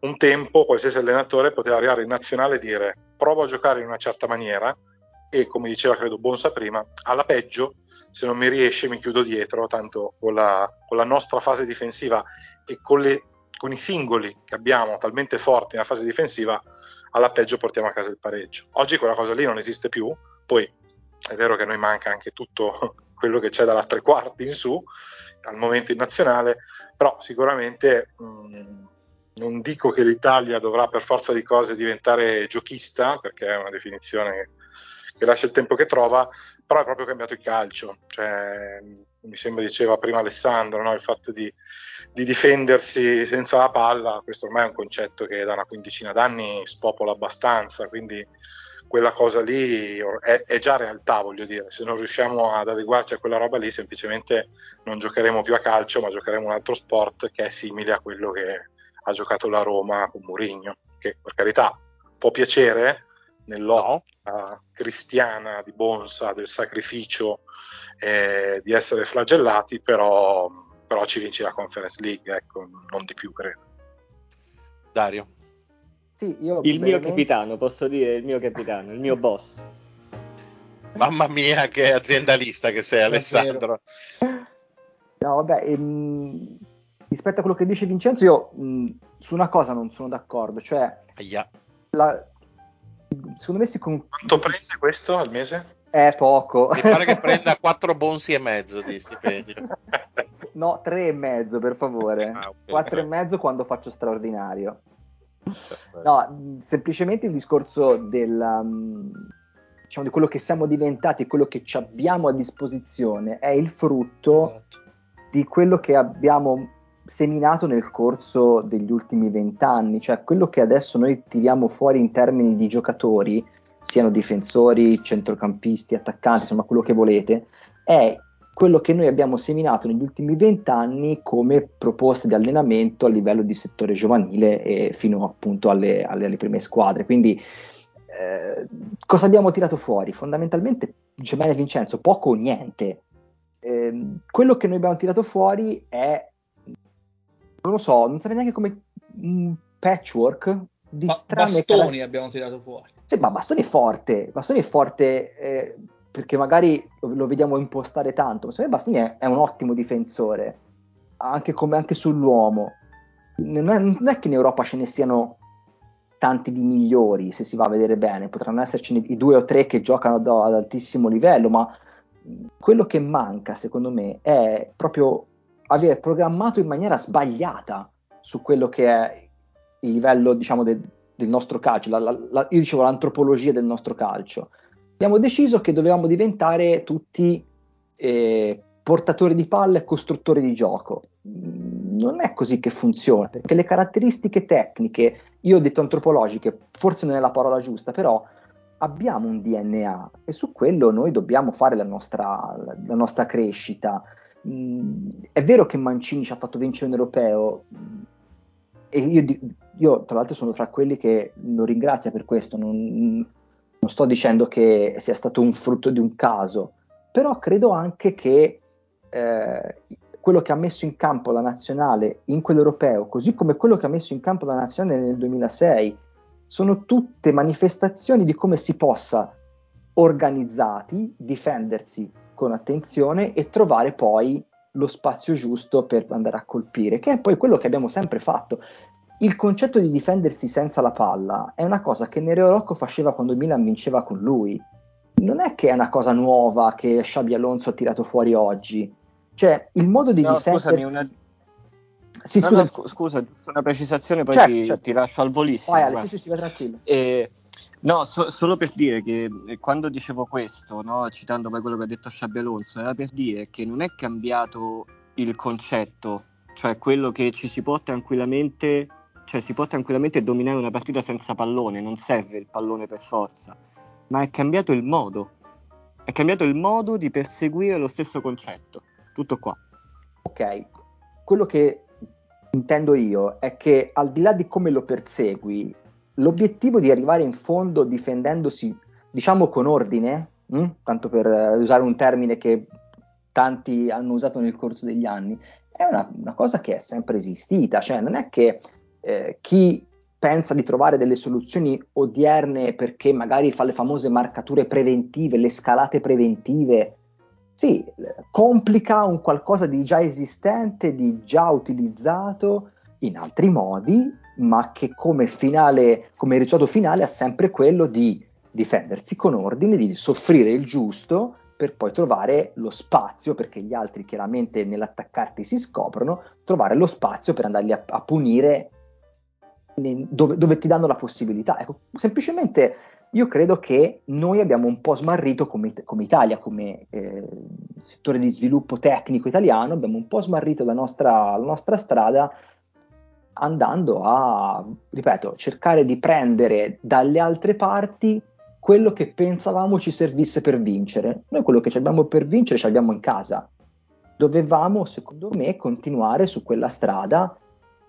un tempo qualsiasi allenatore poteva arrivare in nazionale e dire provo a giocare in una certa maniera e come diceva credo Bonsa prima, alla peggio se non mi riesce mi chiudo dietro, tanto con la, con la nostra fase difensiva e con, le, con, i singoli che abbiamo talmente forti nella fase difensiva, alla peggio portiamo a casa il pareggio. Oggi quella cosa lì non esiste più, poi è vero che a noi manca anche tutto quello che c'è dalla tre quarti in su al momento in nazionale, però sicuramente mh, mm, non dico che l'Italia dovrà per forza di cose diventare giochista, perché è una definizione che, che lascia il tempo che trova, però è proprio cambiato il calcio. Cioè, mi sembra diceva prima Alessandro, no? il fatto di, di, difendersi senza la palla, questo ormai è un concetto che da una quindicina d'anni spopola abbastanza, quindi quella cosa lì è, è, già realtà, voglio dire, se non riusciamo ad adeguarci a quella roba lì, semplicemente non giocheremo più a calcio, ma giocheremo un altro sport che è simile a quello che ha giocato la Roma con Mourinho, che per carità può piacere, nell'ottica no. cristiana di Bonsa, del sacrificio, eh, di essere flagellati, però, però, ci vinci la Conference League, ecco, non di più credo. Dario. Sì, io il mio capitano, posso dire il mio capitano, il mio boss. Mamma mia, che aziendalista che sei, Alessandro. No, vabbè, ehm, rispetto a quello che dice Vincenzo, io mh, su una cosa non sono d'accordo, cioè la, secondo me si con... Quanto prende questo al mese? È poco. Mi pare che prenda 4 bonsi e mezzo di stipendio. no, 3 e mezzo per favore. Ah, okay. 4 e mezzo quando faccio straordinario. No, semplicemente il discorso del, um, diciamo, di quello che siamo diventati, quello che ci abbiamo a disposizione, è il frutto esatto. di quello che abbiamo seminato nel corso degli ultimi vent'anni, cioè quello che adesso noi tiriamo fuori in termini di giocatori, siano difensori, centrocampisti, attaccanti, insomma quello che volete, è quello che noi abbiamo seminato negli ultimi vent'anni come proposte di allenamento a livello di settore giovanile e fino appunto alle, alle, alle prime squadre. Quindi eh, cosa abbiamo tirato fuori? Fondamentalmente, dice bene Vincenzo, poco o niente. Eh, quello che noi abbiamo tirato fuori è non lo so, non saprei neanche come un patchwork di ba- strane bastoni car- abbiamo tirato fuori. Sì, ma bastoni è forte, bastoni è forte eh, perché magari lo, lo, vediamo impostare tanto, ma secondo me Bastoni è, è un ottimo difensore, anche, come, anche sull'uomo. Non è, non è, che in Europa ce ne siano tanti di migliori, se si va a vedere bene, potranno esserci i due o tre che giocano ad, ad altissimo livello, ma quello che manca secondo me è proprio aver programmato in maniera sbagliata su quello che è il livello, diciamo, de, del nostro calcio, la, la, la, io dicevo l'antropologia del nostro calcio. Abbiamo deciso che dovevamo diventare tutti eh, portatori di palle e costruttori di gioco. Non è così che funziona, perché le caratteristiche tecniche, io ho detto antropologiche, forse non è la parola giusta, però abbiamo un DNA e su quello noi dobbiamo fare la nostra, la nostra crescita è vero che Mancini ci ha fatto vincere un europeo e io, io, tra l'altro sono tra quelli che lo ringrazia per questo, non, non, sto dicendo che sia stato un frutto di un caso, però credo anche che eh, quello che ha messo in campo la nazionale in quell'europeo, così come quello che ha messo in campo la nazionale nel 2006, sono tutte manifestazioni di come si possa organizzati difendersi con attenzione e trovare poi lo spazio giusto per andare a colpire, che è poi quello che abbiamo sempre fatto. Il concetto di difendersi senza la palla è una cosa che Nereo Rocco faceva quando il Milan vinceva con lui. Non è che è una cosa nuova che Xabi Alonso ha tirato fuori oggi. Cioè, il modo di no, difendersi... Scusami, una... Sì, no, scusa. No, scusa, una precisazione, poi certo, ti, certo. ti, lascio al volissimo. Vai, Ale, sì, sì, sì, va tranquillo. E No, so, solo per dire che eh, quando dicevo questo, no, citando poi quello che ha detto Sciabbi Alonso, era per dire che non è cambiato il concetto, cioè quello che ci si può tranquillamente, cioè si può tranquillamente dominare una partita senza pallone, non serve il pallone per forza, ma è cambiato il modo, è cambiato il modo di perseguire lo stesso concetto, tutto qua. Ok, quello che intendo io è che al di là di come lo persegui, l'obiettivo di arrivare in fondo difendendosi, diciamo con ordine, mh? tanto per usare un termine che tanti hanno usato nel corso degli anni, è una, una cosa che è sempre esistita, cioè non è che eh, chi pensa di trovare delle soluzioni odierne perché magari fa le famose marcature preventive, le scalate preventive, sì, complica un qualcosa di già esistente, di già utilizzato in altri modi, ma che come finale, come risultato finale ha sempre quello di difendersi con ordine, di soffrire il giusto per poi trovare lo spazio, perché gli altri chiaramente nell'attaccarti si scoprono, trovare lo spazio per andarli a, a punire dove, dove, ti danno la possibilità. Ecco, semplicemente io credo che noi abbiamo un po' smarrito come, come Italia, come eh, settore di sviluppo tecnico italiano, abbiamo un po' smarrito la nostra, la nostra strada andando a, ripeto, cercare di prendere dalle altre parti quello che pensavamo ci servisse per vincere. Noi quello che abbiamo per vincere ce l'abbiamo in casa. Dovevamo, secondo me, continuare su quella strada.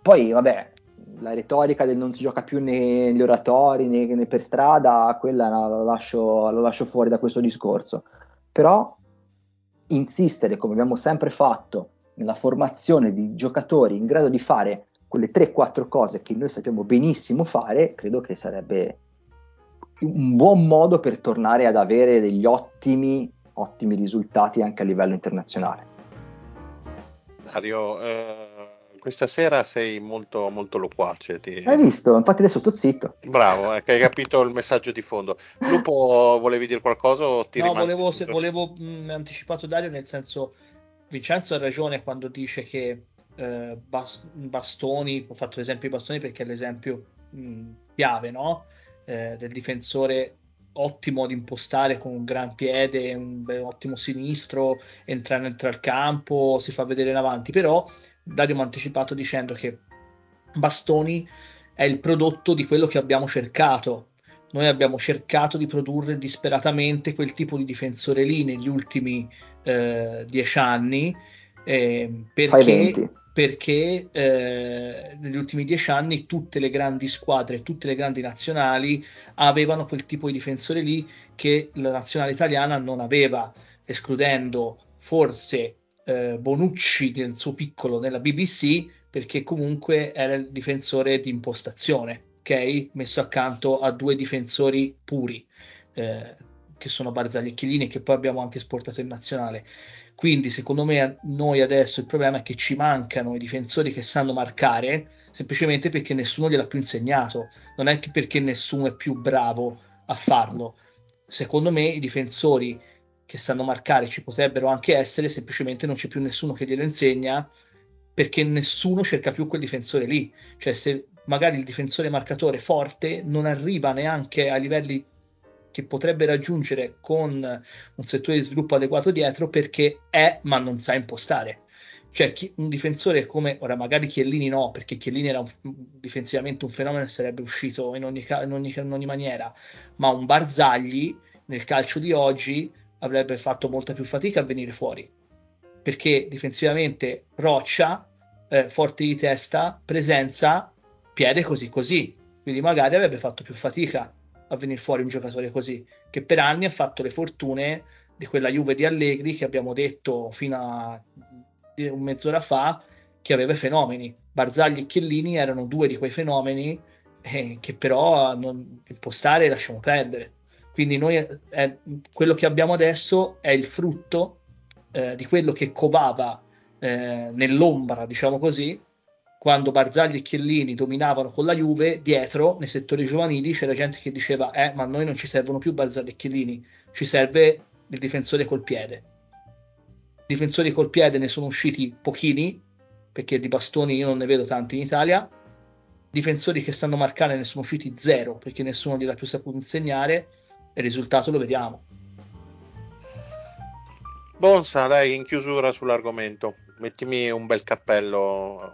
Poi, vabbè, la retorica del non si gioca più negli oratori né, né per strada, quella la lascio, la lascio fuori da questo discorso. Però insistere, come abbiamo sempre fatto, nella formazione di giocatori in grado di fare quelle 3-4 cose che noi sappiamo benissimo fare, credo che sarebbe un buon modo per tornare ad avere degli ottimi, ottimi risultati anche a livello internazionale. Dario, eh, questa sera sei molto, molto loquace. Ti... Hai visto? Infatti adesso sto zitto. Bravo, ecco, hai capito il messaggio di fondo. Lupo, volevi dire qualcosa o ti No, volevo, se, volevo mh, anticipato Dario nel senso, Vincenzo ha ragione quando dice che eh, bas- bastoni, ho fatto l'esempio di bastoni perché è l'esempio mh, mm, chiave, no? Eh, del difensore ottimo ad impostare con un gran piede, un ottimo sinistro, entra, entra al campo, si fa vedere in avanti, però Dario mi ha anticipato dicendo che Bastoni è il prodotto di quello che abbiamo cercato. Noi abbiamo cercato di produrre disperatamente quel tipo di difensore lì negli ultimi eh, dieci anni eh, perché, perché eh, negli ultimi dieci anni tutte le grandi squadre, tutte le grandi nazionali avevano quel tipo di difensore lì che la nazionale italiana non aveva, escludendo forse eh, Bonucci nel suo piccolo nella BBC perché comunque era il difensore di impostazione, ok? Messo accanto a due difensori puri, eh, che sono Barzagli e Chiellini, che poi abbiamo anche esportato in nazionale. Quindi, secondo me, noi adesso il problema è che ci mancano i difensori che sanno marcare, semplicemente perché nessuno gliel'ha più insegnato, non è che perché nessuno è più bravo a farlo. Secondo me, i difensori che sanno marcare ci potrebbero anche essere, semplicemente non c'è più nessuno che glielo insegna perché nessuno cerca più quel difensore lì. Cioè, se magari il difensore marcatore forte non arriva neanche ai livelli che potrebbe raggiungere con un settore di sviluppo adeguato dietro perché è ma non sa impostare. Cioè, chi, un difensore come ora, magari Chiellini no, perché Chiellini era un, difensivamente un fenomeno e sarebbe uscito in ogni, in, ogni, in ogni maniera, ma un Barzagli nel calcio di oggi avrebbe fatto molta più fatica a venire fuori perché difensivamente roccia, eh, forte di testa, presenza, piede così così. Quindi magari avrebbe fatto più fatica a venire fuori un giocatore così, che per anni ha fatto le fortune di quella Juve di Allegri che abbiamo detto fino a mezz'ora fa che aveva fenomeni. Barzagli e Chiellini erano due di quei fenomeni eh, che però non impostare lasciamo perdere. Quindi noi eh, quello che abbiamo adesso è il frutto eh, di quello che covava eh, nell'ombra, diciamo così, quando Barzagli e Chiellini dominavano con la Juve, dietro nei settori giovanili c'era gente che diceva eh, ma a noi non ci servono più Barzagli e Chiellini, ci serve il difensore col piede. Difensori col piede ne sono usciti pochini, perché di bastoni io non ne vedo tanti in Italia. Difensori che sanno marcare ne sono usciti zero, perché nessuno gliel'ha più saputo insegnare il risultato lo vediamo. Bonsa, dai, in chiusura sull'argomento, mettimi un bel cappello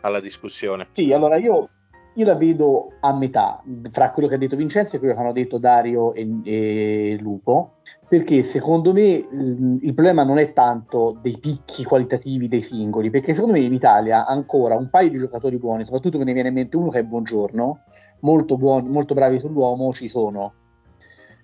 alla discussione. Sì, allora io io la vedo a metà fra quello che ha detto Vincenzo e quello che hanno detto Dario e, e Lupo, perché secondo me il, il, problema non è tanto dei picchi qualitativi dei singoli, perché secondo me in Italia ancora un paio di giocatori buoni, soprattutto me ne viene in mente uno che è Buongiorno, molto, buoni, molto bravi sull'uomo, ci sono.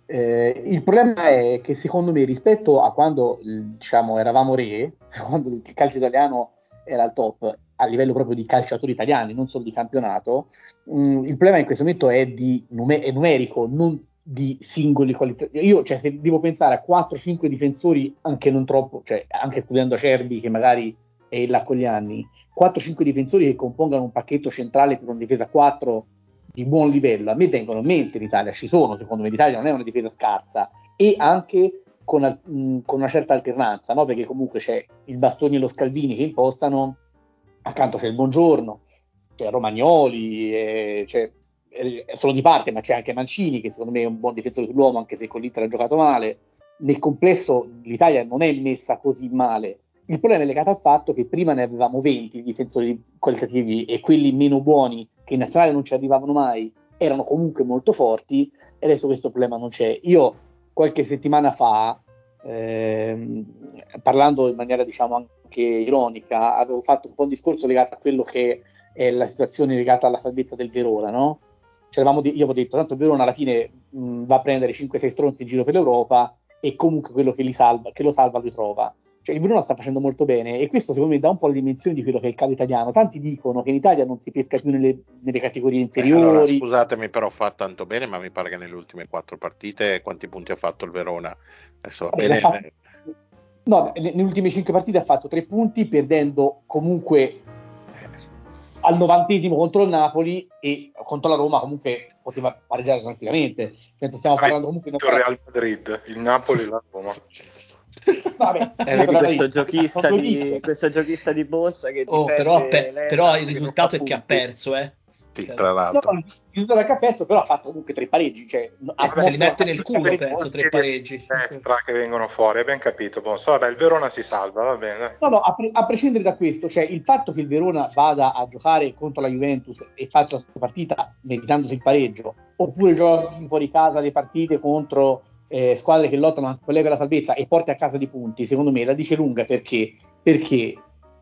Eh, il problema è che secondo me rispetto a quando diciamo, eravamo re, quando il calcio italiano era al top, a livello proprio di calciatori italiani, non solo di campionato, mh, mm, il problema in questo momento è, di numer- è numerico, non di singoli qualità. Io, cioè, se devo pensare a 4-5 difensori, anche non troppo, cioè, anche escludendo Acerbi, che magari è là con gli anni, 4-5 difensori che compongano un pacchetto centrale per una difesa 4 di buon livello, a me vengono in mente in Italia, ci sono, secondo me l'Italia non è una difesa scarsa, e anche con, mh, con una certa alternanza, no? perché comunque c'è il Bastoni e lo Scalvini che impostano, accanto c'è il Buongiorno, c'è Romagnoli, eh, c'è, sono di parte, ma c'è anche Mancini che secondo me è un buon difensore sull'uomo, anche se con l'Inter ha giocato male. Nel complesso l'Italia non è messa così male. Il problema è legato al fatto che prima ne avevamo 20 difensori qualitativi e quelli meno buoni che in nazionale non ci arrivavano mai erano comunque molto forti e adesso questo problema non c'è. Io qualche settimana fa, ehm, parlando in maniera diciamo anche ironica, avevo fatto un po' un discorso legato a quello che è la situazione legata alla salvezza del Verona, no? Di- io avevo detto, tanto il Verona alla fine mh, va a prendere 5-6 stronzi in giro per l'Europa e comunque quello che, salva, che lo salva lo trova. Cioè, il Verona sta facendo molto bene e questo secondo me dà un po' le dimensioni di quello che è il calcio italiano. Tanti dicono che in Italia non si pesca più nelle, nelle categorie inferiori. Eh, allora, scusatemi, però fa tanto bene, ma mi pare che nelle ultime quattro partite quanti punti ha fatto il Verona? Adesso va bene. Fatto, No, nelle ultime 5 partite ha fatto 3 punti, perdendo comunque al novantesimo contro il Napoli e contro la Roma comunque poteva pareggiare tranquillamente. Penso stiamo parlando comunque il Real Madrid, il Napoli e la Roma. Vabbè, eh, questo giochista, di, questo giochista di borsa che oh, però, pe- però il risultato è che ha perso, eh. Sì, tra l'altro. No, il risultato che ha perso, però ha fatto comunque tre pareggi. Cioè, Vabbè, se li mette nel culo, penso, tre pareggi. Destra che vengono fuori, abbiamo capito. Bon, so, vabbè, il Verona si salva, va bene. No, no, a, pre- a, prescindere da questo, cioè il fatto che il Verona vada a giocare contro la Juventus e faccia questa partita meritandosi il pareggio, oppure giochi fuori casa le partite contro eh, squadre che lottano anche con lei per la salvezza e porti a casa di punti, secondo me la dice lunga perché, perché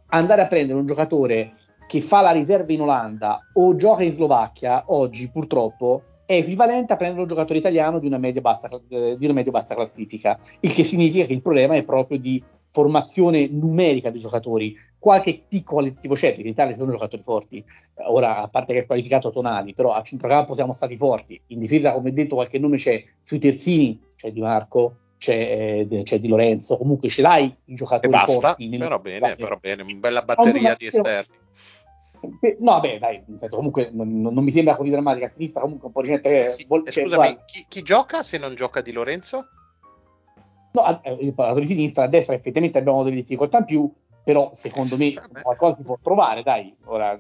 andare a prendere un giocatore che fa la riserva in Olanda o gioca in Slovacchia oggi purtroppo è equivalente a prendere un giocatore italiano di una medio-bassa, eh, di una medio-bassa classifica, il che significa che il problema è proprio di formazione numerica dei giocatori. Qualche piccolo qualitativo c'è, perché in Italia ci sono giocatori forti, ora a parte che è qualificato Tonali, però a centrocampo siamo stati forti, in difesa come detto qualche nome c'è, sui terzini c'è Di Marco, c'è, eh, c'è Di Lorenzo, comunque ce l'hai i giocatori e basta, forti. Però bene, però bene, una bella batteria di esterni. No, beh, dai, senso, comunque non, non, mi sembra così drammatica a sinistra, comunque un po' di gente che... Sì, vol- cioè, scusami, chi, chi, gioca se non gioca Di Lorenzo? No, eh, ho parlato di sinistra, a destra effettivamente abbiamo delle difficoltà in più, però secondo me Vabbè. qualcosa si può trovare, dai. Ora,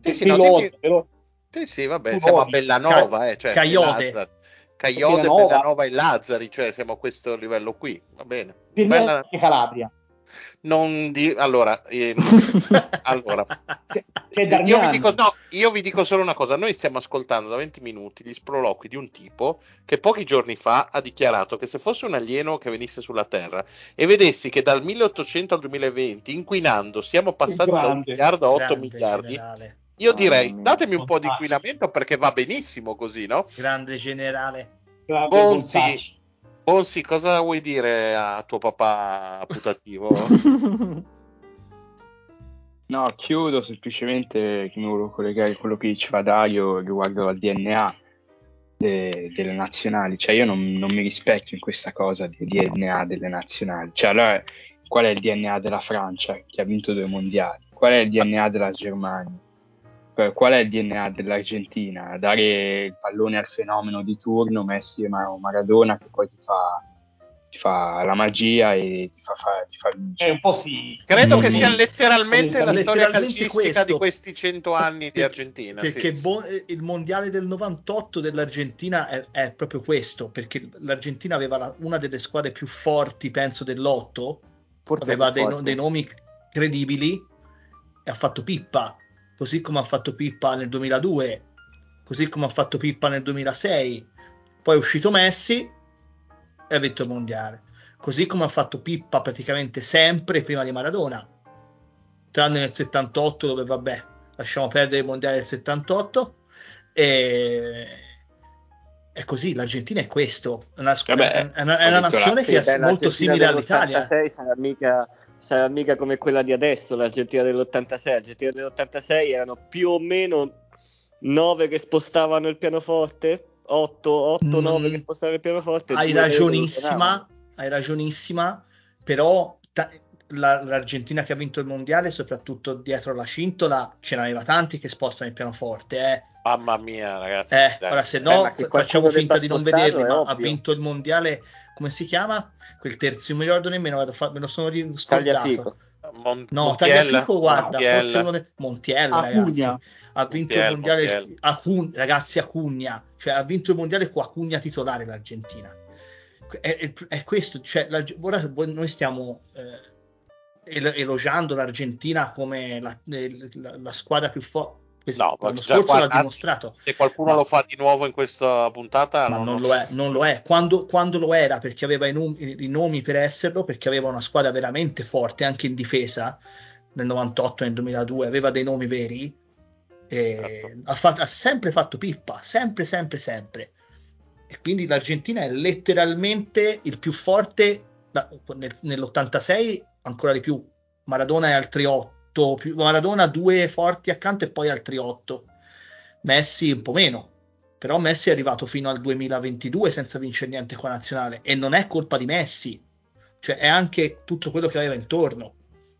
sì, sì, no, dimmi... però... sì, sì, vabbè, siamo a Bellanova, Ca- eh, cioè, Caiote. Caiote, Bellanova. Bellanova e Lazzari, cioè siamo a questo livello qui, va bene. Per Bella... Calabria non di... allora, eh, allora c'è, c'è io, vi dico, no, io vi dico solo una cosa: noi stiamo ascoltando da 20 minuti gli sproloqui di un tipo che pochi giorni fa ha dichiarato che se fosse un alieno che venisse sulla Terra e vedessi che dal 1800 al 2020, inquinando, siamo passati da un miliardo a 8 miliardi. Generale. Io direi, datemi un po' di inquinamento perché va benissimo così, no? Grande generale. Bonzi, Bonsi, cosa vuoi dire a tuo papà putativo? no, chiudo semplicemente che mi volevo collegare a quello che diceva Dario riguardo al DNA de- delle nazionali. Cioè, io non, non, mi rispecchio in questa cosa del DNA delle nazionali. Cioè, allora, qual è il DNA della Francia che ha vinto due mondiali? Qual è il DNA della Germania? Qual è il DNA dell'Argentina? Dare il pallone al fenomeno di turno, Messi e Maradona, che poi ti fa, ti fa la magia e ti fa, fa, ti fa vincere. È un po' sì. Credo che sia letteralmente la storia calcistica questo. di questi cento anni di Argentina. Perché sì. bo- il mondiale del 98 dell'Argentina è, è proprio questo, perché l'Argentina aveva la, una delle squadre più forti, penso, dell'otto, Forse aveva dei, no, dei nomi credibili e ha fatto pippa così come ha fatto Pippa nel 2002 così come ha fatto Pippa nel 2006, poi è uscito Messi e ha vinto il mondiale, così come ha fatto Pippa praticamente sempre prima di Maradona, tranne nel 78 dove vabbè, lasciamo perdere il mondiale del 78 e è così, l'Argentina è questo, è una, Vabbè, è una, è una nazione che è molto simile all'Italia. Sarà mica, sarà mica come quella di adesso, l'Argentina dell'86. L'Argentina dell'86 erano più o meno 9 che spostavano il pianoforte, 8, 8 Mm. 9 che spostavano il pianoforte. Hai ragionissima, hai ragionissima, però ta- la- l'Argentina che ha vinto il mondiale, soprattutto dietro la cintola, ce n'aveva tanti che spostano il pianoforte. Eh. Mamma mia, ragazzi. Eh, ora se Eh, no qualcuno facciamo finta di non vederli, ma ha ovvio. vinto il mondiale, come si chiama? Quel terzo, non mi ricordo nemmeno, fa- me lo sono scordato. Tagliafico. Mon- No, Montiel, Tagliafico, guarda, Montiel. forse uno dei... Montiel, ragazzi. Ha vinto Montiel, il mondiale. Acun- ragazzi, Acugna, cioè ha vinto il mondiale con Acugna titolare l'Argentina. È, è- è questo, cioè, la- ora noi stiamo eh, elogiando l'Argentina come la, la- la squadra più forte. No, l'anno scorso l'ha guarda, dimostrato. Se qualcuno Ma- lo fa di nuovo in questa puntata, non no. lo è, non lo è. Quando, quando lo era, perché aveva i, num- i nomi per esserlo, perché aveva una squadra veramente forte anche in difesa nel 98 nel 2002, aveva dei nomi veri. e Certo. ha, fatto- ha sempre fatto pippa, sempre, sempre, sempre. E quindi l'Argentina è letteralmente il più forte da- nel- nell'86, ancora di più. Maradona e altri 8, più, Maradona due forti accanto e poi altri 8. Messi un po' meno, però Messi è arrivato fino al 2022 senza vincere niente con la nazionale e non è colpa di Messi, cioè è anche tutto quello che aveva intorno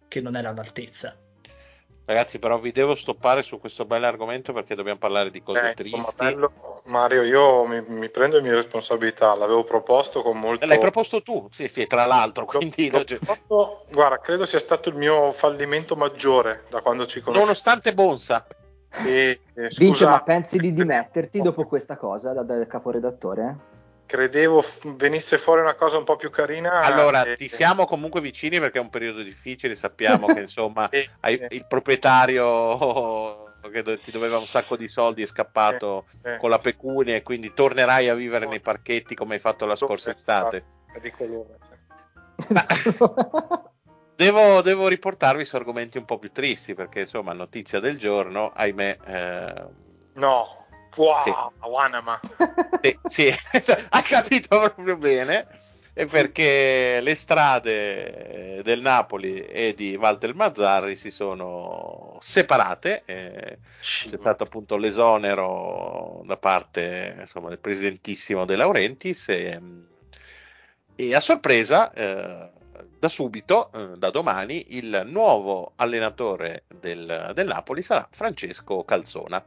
che non era all'altezza. Ragazzi, però vi devo stoppare su questo bel argomento perché dobbiamo parlare di cose Eh, tristi. bello. Mario, io mi, mi prendo le mie responsabilità, l'avevo proposto con molto... L'hai proposto tu, sì, sì, tra l'altro, quindi proposto- guarda, credo sia stato il mio fallimento maggiore da quando ci conosciamo. nonostante Bonsa. E, eh, Vince, ma pensi di dimetterti dopo questa cosa da, da caporedattore? Credevo venisse fuori una cosa un po' più carina. Allora, e- ti siamo comunque vicini perché è un periodo difficile, sappiamo che insomma e- e- il proprietario che ti doveva un sacco di soldi è scappato eh, con la pecunia e quindi tornerai a vivere nei parchetti come hai fatto la scorsa estate. è di colore. Devo, devo riportarvi su argomenti un po' più tristi perché insomma notizia del giorno, ahimè, eh, No, wow, Sì. Wanama. sì, sì, hai capito proprio bene, è perché le strade del Napoli e di Walter Mazzarri si sono separate, eh, c'è stato appunto l'esonero da parte insomma, del presidentissimo De Laurentiis e, e a sorpresa eh, da subito, eh, da domani, il nuovo allenatore del, del Napoli sarà Francesco Calzona.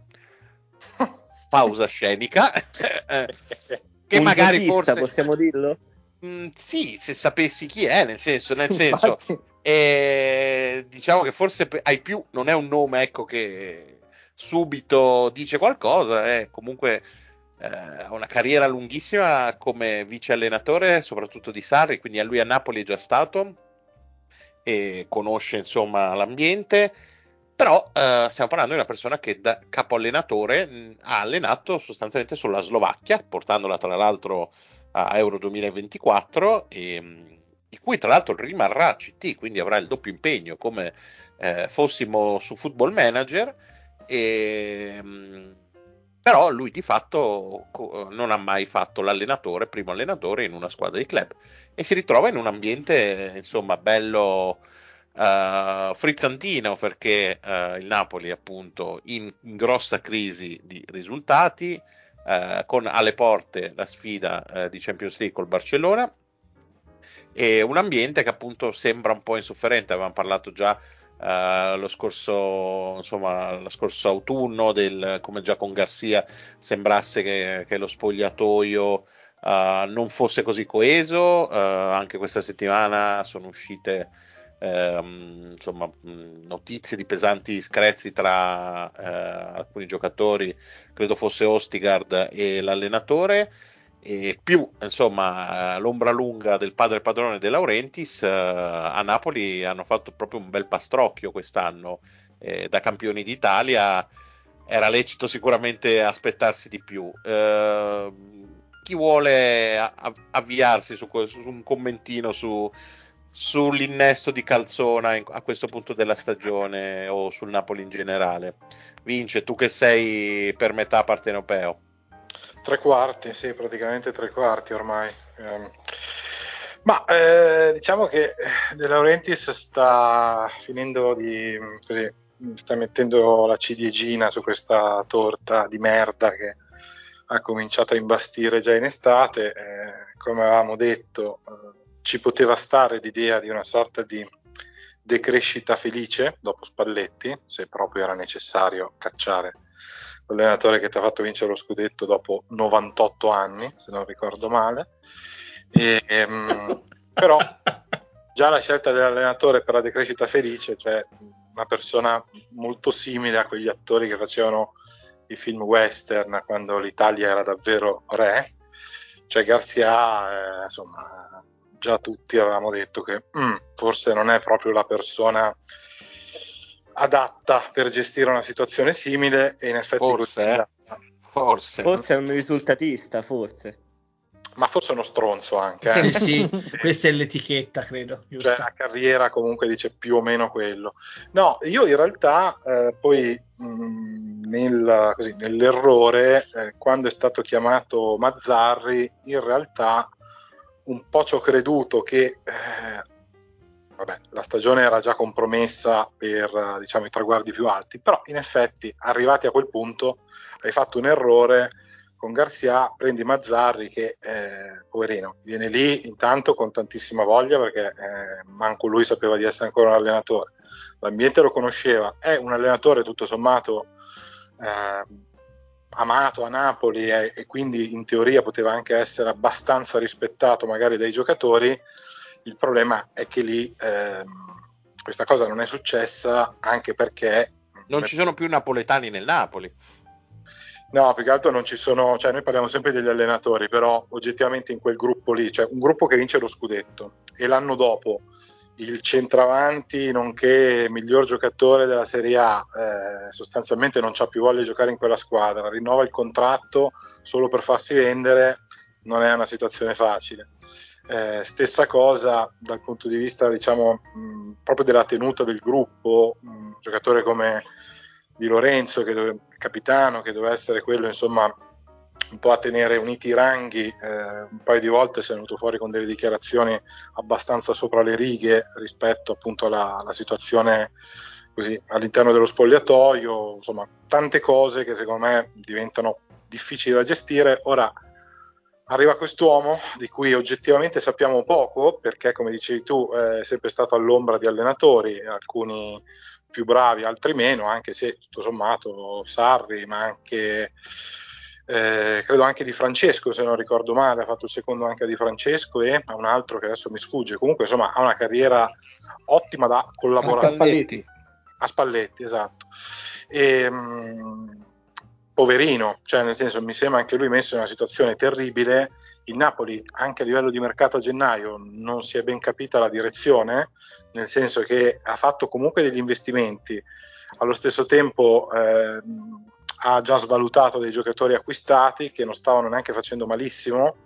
Pausa scenica, eh, che Un magari giochista, forse... possiamo dirlo? Mm, sì, se sapessi chi è, nel senso, nel senso Infatti, e diciamo che forse hai più, non è un nome ecco, che subito dice qualcosa, è comunque eh, ha una carriera lunghissima come vice allenatore, soprattutto di Sarri, quindi a lui a Napoli è già stato e conosce insomma l'ambiente. Però eh, stiamo parlando di una persona che da capo allenatore mh, ha allenato sostanzialmente sulla Slovacchia, portandola tra l'altro a Euro 2024 e, mh, di cui tra l'altro rimarrà CT, quindi avrà il doppio impegno come eh, fossimo su Football Manager. E, mh, però lui di fatto co- non ha mai fatto l'allenatore, primo allenatore in una squadra di club e si ritrova in un ambiente insomma bello eh, frizzantino perché eh, il Napoli appunto in, in grossa crisi di risultati eh, con alle porte la sfida di Champions League col Barcellona e un ambiente che appunto sembra un po' insofferente, avevamo parlato già lo scorso insomma lo scorso autunno del come già con Garcia sembrasse che, che lo spogliatoio non fosse così coeso anche questa settimana sono uscite ehm, insomma notizie di pesanti screzi tra eh, alcuni giocatori credo fosse Ostigard e l'allenatore e più insomma eh, l'ombra lunga del padre padrone De Laurentiis eh, a Napoli hanno fatto proprio un bel pastrocchio quest'anno eh, da campioni d'Italia era lecito sicuramente aspettarsi di più. Eh, chi vuole avviarsi su, un commentino su, sull'innesto di Calzona a questo punto della stagione o sul Napoli in generale? Vince, tu che sei per metà partenopeo. Tre quarti, sì, praticamente tre quarti ormai. Eh, ma eh, diciamo che De Laurentiis sta finendo di così, sta mettendo la ciliegina su questa torta di merda che ha cominciato a imbastire già in estate. Eh, come avevamo detto, eh, ci poteva stare l'idea di una sorta di decrescita felice dopo Spalletti, se proprio era necessario cacciare l'allenatore che ti ha fatto vincere lo scudetto dopo 98 anni, se non ricordo male. E, ehm, però già la scelta dell'allenatore per la decrescita felice, cioè una persona molto simile a quegli attori che facevano i film western quando l'Italia era davvero re, cioè Garzia, eh, insomma, già tutti avevamo detto che mm, forse non è proprio la persona adatta per gestire una situazione simile e in effetti forse, eh? forse. forse è un risultatista forse ma forse è uno stronzo anche. Eh? Sì, sì, questa è l'etichetta, credo. Giusto? Cioè, la carriera comunque dice più o meno quello. No, io in realtà eh, poi mh, mm, nel, così, nell'errore, eh, quando è stato chiamato Mazzarri, in realtà un po' ci ho creduto che eh, vabbè, la stagione era già compromessa per diciamo, i traguardi più alti, però in effetti arrivati a quel punto hai fatto un errore con Garcia, prendi Mazzarri che eh, poverino viene lì intanto con tantissima voglia perché eh, manco lui sapeva di essere ancora un allenatore, l'ambiente lo conosceva, è un allenatore tutto sommato eh, amato a Napoli e, e, quindi in teoria poteva anche essere abbastanza rispettato magari dai giocatori, il problema è che lì ehm, questa cosa non è successa anche perché... Non ci sono più napoletani nel Napoli. No, più che altro non ci sono, cioè noi parliamo sempre degli allenatori, però oggettivamente in quel gruppo lì, cioè un gruppo che vince lo scudetto e l'anno dopo il centravanti nonché miglior giocatore della Serie A. Eh, sostanzialmente non ha più voglia di giocare in quella squadra, rinnova il contratto solo per farsi vendere, non è una situazione facile. Eh, stessa cosa dal punto di vista diciamo mh, proprio della tenuta del gruppo, un giocatore come Di Lorenzo, che dove, capitano, che doveva essere quello insomma un po' a tenere uniti i ranghi, eh, un paio di volte si è venuto fuori con delle dichiarazioni abbastanza sopra le righe rispetto appunto alla, alla situazione così all'interno dello spogliatoio, insomma tante cose che secondo me diventano difficili da gestire. Ora arriva quest'uomo di cui oggettivamente sappiamo poco perché come dicevi tu è sempre stato all'ombra di allenatori, alcuni più bravi, altri meno, anche se tutto sommato Sarri, ma anche eh, credo anche di Francesco se non ricordo male, ha fatto il secondo anche di Francesco e a un altro che adesso mi sfugge, comunque insomma ha una carriera ottima da collaborare. A Spalletti. A Spalletti, esatto. E, mh, poverino, cioè nel senso mi sembra anche lui messo in una situazione terribile, il Napoli anche a livello di mercato a gennaio non si è ben capita la direzione, nel senso che ha fatto comunque degli investimenti, allo stesso tempo eh, ha già svalutato dei giocatori acquistati che non stavano neanche facendo malissimo.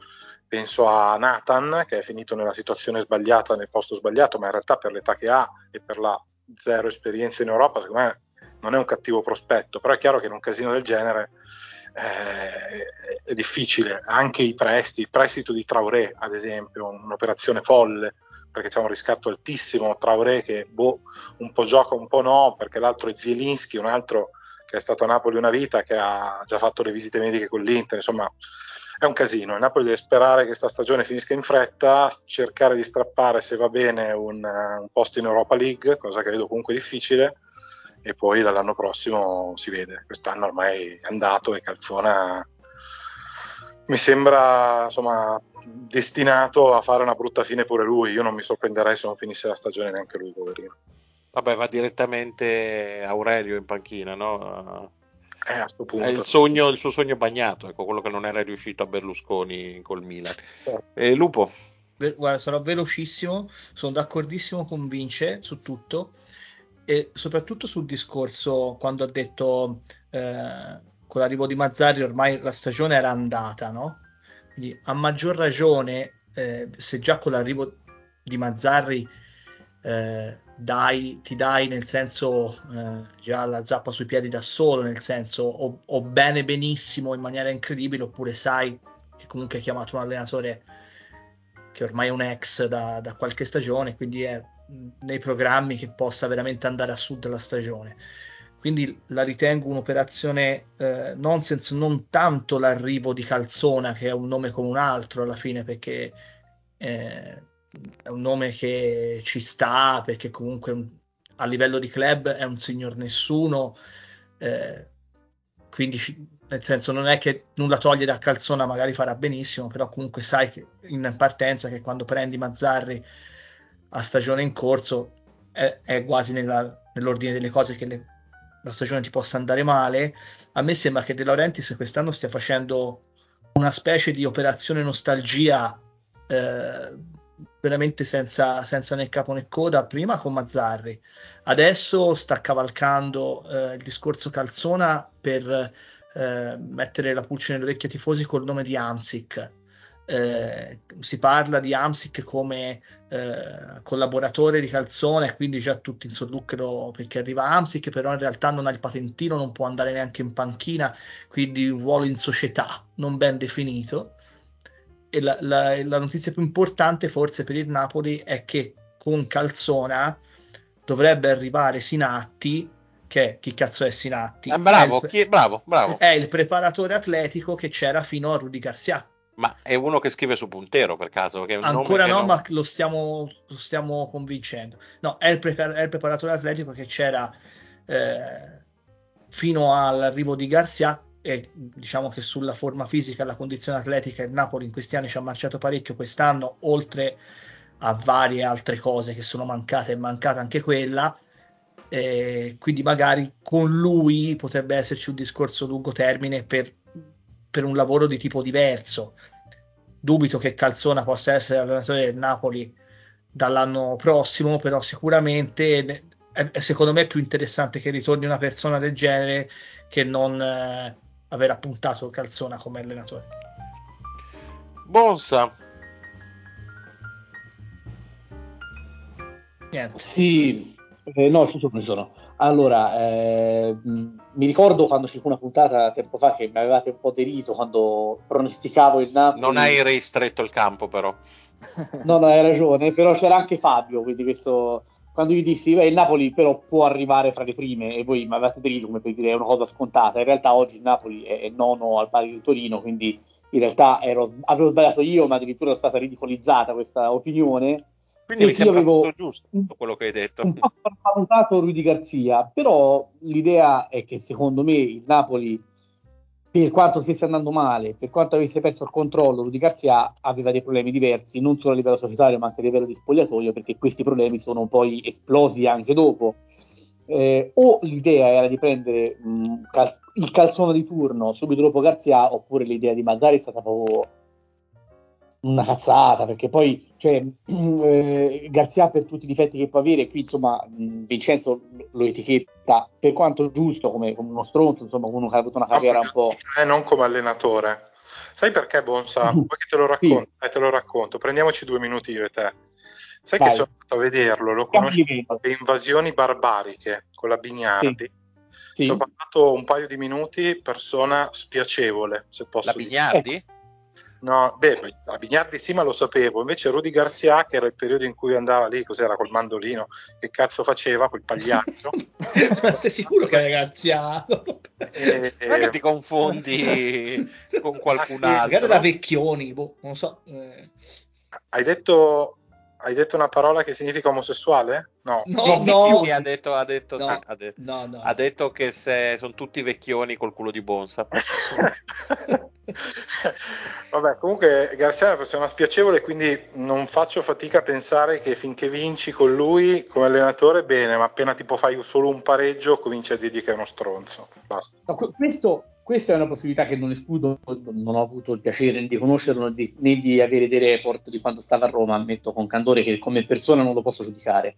Penso a Nathan che è finito nella situazione sbagliata, nel posto sbagliato, ma in realtà per l'età che ha e per la zero esperienza in Europa, secondo me non è un cattivo prospetto. Però è chiaro che in un casino del genere eh, è difficile. Anche i prestiti, il prestito di Traoré, ad esempio, un'operazione folle perché c'è un riscatto altissimo. Traoré che boh, un po' gioca, un po' no, perché l'altro è Zielinski, un altro che è stato a Napoli una vita, che ha già fatto le visite mediche con l'Inter, insomma è un casino. Il Napoli deve sperare che questa stagione finisca in fretta, cercare di strappare se va bene un, un posto in Europa League, cosa che vedo comunque difficile, e poi dall'anno prossimo si vede. Quest'anno ormai è andato e Calzona mi sembra insomma destinato a fare una brutta fine pure lui. Io non mi sorprenderei se non finisse la stagione neanche lui, poverino. Vabbè, va direttamente Aurelio in panchina, no? Eh, a sto punto. È il, sogno, il suo sogno bagnato, ecco, quello che non era riuscito a Berlusconi col Milan. Certo. E Lupo? Guarda, sarò velocissimo, sono d'accordissimo con Vince su tutto. e soprattutto sul discorso quando ha detto eh, con l'arrivo di Mazzarri ormai la stagione era andata, no? Quindi a maggior ragione, eh, se già con l'arrivo di Mazzarri eh, dai, ti dai nel senso eh, già la zappa sui piedi da solo, nel senso o, o, bene benissimo in maniera incredibile, oppure sai che comunque hai chiamato un allenatore che ormai è un ex da, da qualche stagione, quindi è nei programmi che possa veramente andare a sud la stagione. Quindi la ritengo un'operazione eh, nonsense, non tanto l'arrivo di Calzona, che è un nome come un altro alla fine, perché eh, è un nome che ci sta, perché comunque un, a livello di club è un signor nessuno. Eh, quindi nel senso non è che nulla toglie da Calzona magari farà benissimo però comunque sai che in partenza che quando prendi Mazzarri a stagione in corso è, è quasi nella, nell'ordine delle cose che le, la stagione ti possa andare male. A me sembra che De Laurentiis quest'anno stia facendo una specie di operazione nostalgia eh, veramente senza, senza, né capo né coda, prima con Mazzarri, adesso sta cavalcando eh, il discorso Calzona per eh, mettere la pulce nelle orecchie ai tifosi col nome di Amsic eh, si parla di Amsic come eh, collaboratore di Calzone, quindi già tutti in sollucro perché arriva Amsic, però in realtà non ha il patentino, non può andare neanche in panchina, quindi un ruolo in società non ben definito. E la, la, la notizia più importante forse per il Napoli è che con Calzona dovrebbe arrivare Sinatti che chi cazzo è Sinatti? Eh, bravo, è il, chi, bravo, bravo. È il preparatore atletico che c'era fino a Rudy Garcia. Ma è uno che scrive su Puntero per caso? Ancora no, non... ma lo stiamo, lo stiamo, convincendo. No, è il, pre- è il, preparatore atletico che c'era eh, fino all'arrivo di Garcia e diciamo che sulla forma fisica la condizione atletica il Napoli in questi anni ci ha marciato parecchio quest'anno, oltre a varie altre cose che sono mancate, è mancata anche quella. Eh, quindi magari con lui potrebbe esserci un discorso lungo termine per per un lavoro di tipo diverso. Dubito che Calzona possa essere allenatore del Napoli dall'anno prossimo, però sicuramente è, secondo me più interessante che ritorni una persona del genere che non eh, aver appuntato Calzona come allenatore. Bonsa. Niente. Sì, eh, no, ci sono, ci sono. Allora, eh, mi ricordo quando ci fu una puntata tempo fa che mi avevate un po' deriso quando pronosticavo il Napoli. Non hai ristretto il campo, però. no, no, hai ragione, però c'era anche Fabio, quindi questo. Quando gli dissi, beh, il Napoli però può arrivare fra le prime e voi mi avevate deriso come per dire è una cosa scontata. In realtà oggi il Napoli è, è nono al pari del Torino, quindi in realtà ero, avevo sbagliato io, ma addirittura è stata ridicolizzata questa opinione quindi mi sembra avevo giusto quello che hai detto. Un po' valutato Rudy Garzia, però l'idea è che secondo me il Napoli, per quanto stesse andando male, per quanto avesse perso il controllo, Rudy Garzia aveva dei problemi diversi, non solo a livello societario ma anche a livello di spogliatoio, perché questi problemi sono poi esplosi anche dopo. Eh, o l'idea era di prendere mh, cal- il calzone di turno subito dopo Garzia, oppure l'idea di Mazzari è stata proprio una cazzata perché poi cioè, eh, Garzia per tutti i difetti che può avere qui insomma Vincenzo lo etichetta per quanto giusto come, come uno stronzo insomma uno che ha avuto una carriera un po' eh, non come allenatore sai perché Bonsa? Vuoi che te lo racconto? Sì. Eh, te lo racconto prendiamoci due minuti io e te sai Vai. che sono andato a vederlo lo conosco le invasioni barbariche con la Bignardi sì. Sì. ho parlato un paio di minuti persona spiacevole se posso la Bignardi? Dire. No, beh, a Bignardi sì, ma lo sapevo. Invece Rudy Garcia, che era il periodo in cui andava lì, cos'era col mandolino, che cazzo faceva quel pagliaccio? ma sei sicuro che era Garcia? eh, non è che ti confondi con qualcun altro. Magari da Vecchioni, boh, non so. Eh. Hai detto hai detto una parola che significa omosessuale? No, no, no. Sì, ha detto, ha detto, no, sì, ha detto, no, no, ha detto che se, sono tutti vecchioni col culo di Bonsa. Vabbè, comunque Garcia è una persona spiacevole, quindi non faccio fatica a pensare che finché vinci con lui come allenatore, bene, ma appena tipo fai solo un pareggio, cominci a dirgli che è uno stronzo. Basta. No, questo, questa è una possibilità che non escludo, non ho avuto il piacere di conoscerlo né di avere dei report di quando stava a Roma, ammetto con candore che come persona non lo posso giudicare.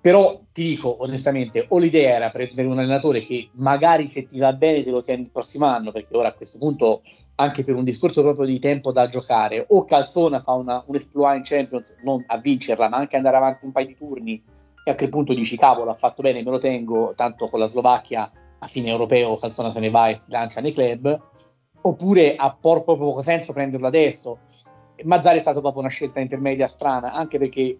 Però ti dico onestamente, o l'idea era prendere un allenatore che magari se ti va bene te lo tieni il prossimo anno, perché ora a questo punto, anche per un discorso proprio di tempo da giocare, o Calzona fa una, un exploit in Champions, non a vincerla, ma anche andare avanti un paio di turni, e a quel punto dici cavolo, ha fatto bene, me lo tengo, tanto con la Slovacchia a fine europeo Calzona se ne va e si lancia nei club, oppure ha proprio poco senso prenderlo adesso. Mazzari è stata proprio una scelta intermedia strana, anche perché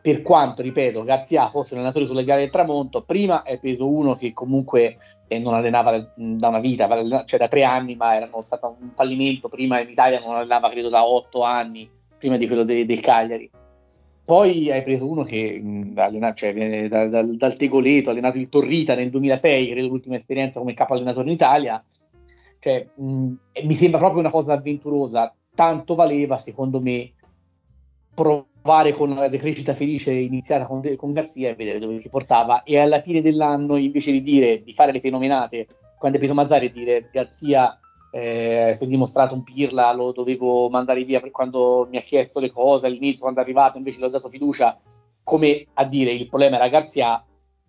per quanto, ripeto, Garzia fosse un allenatore sulle gare del tramonto, prima è preso uno che comunque eh, non allenava da una vita, cioè da tre anni, ma era stato un fallimento, prima in Italia non allenava credo da otto anni, prima di quello de- del Cagliari. Poi hai preso uno che mh, allena, cioè, viene da, da, dal Tegoleto, ha allenato il Torrita nel 2006, credo l'ultima esperienza come capo allenatore in Italia. Cioè, mh, mi sembra proprio una cosa avventurosa, tanto valeva secondo me provare con la decrescita felice iniziata con, con Garzia e vedere dove si portava e alla fine dell'anno invece di dire di fare le fenomenate quando è preso Mazzari e dire Garzia eh, si è dimostrato un pirla lo dovevo mandare via per quando mi ha chiesto le cose all'inizio quando è arrivato invece gli ho dato fiducia. Come a dire il problema era Garzia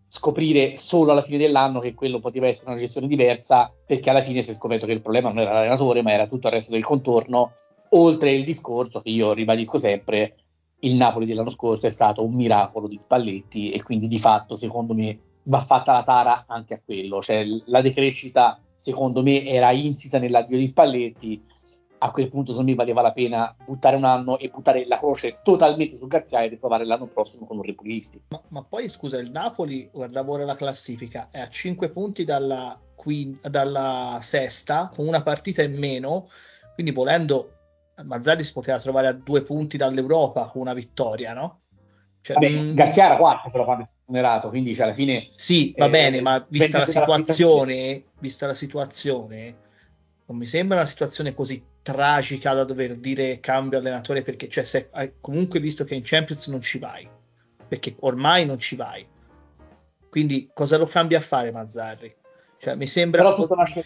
scoprire solo alla fine dell'anno che quello poteva essere una gestione diversa perché alla fine si è scoperto che il problema non era l'allenatore ma era tutto il resto del contorno. Oltre il discorso che io ribadisco sempre, il Napoli dell'anno scorso è stato un miracolo di Spalletti e quindi di fatto secondo me va fatta la tara anche a quello, cioè la decrescita secondo me era insita nell'addio di Spalletti, a quel punto secondo me valeva la pena buttare un anno e buttare la croce totalmente sul Garzia e riprovare l'anno prossimo con un Repulisti. Ma, ma, poi scusa, il Napoli, guardavo ora la classifica, è a 5 punti dalla, quinta, dalla sesta, con una partita in meno, quindi volendo Mazzarri si poteva trovare a due punti dall'Europa con una vittoria, no? Cioè, Vabbè. Mm, Garzia era quarto però quando è onerato, quindi cioè, alla fine... Sì, va eh, bene, ma vista la situazione, vista la situazione, non mi sembra una situazione così tragica da dover dire cambio allenatore perché cioè, se, comunque visto che in Champions non ci vai, perché ormai non ci vai. Quindi cosa lo cambia a fare Mazzarri? Cioè, mi sembra... Però tutto nasce,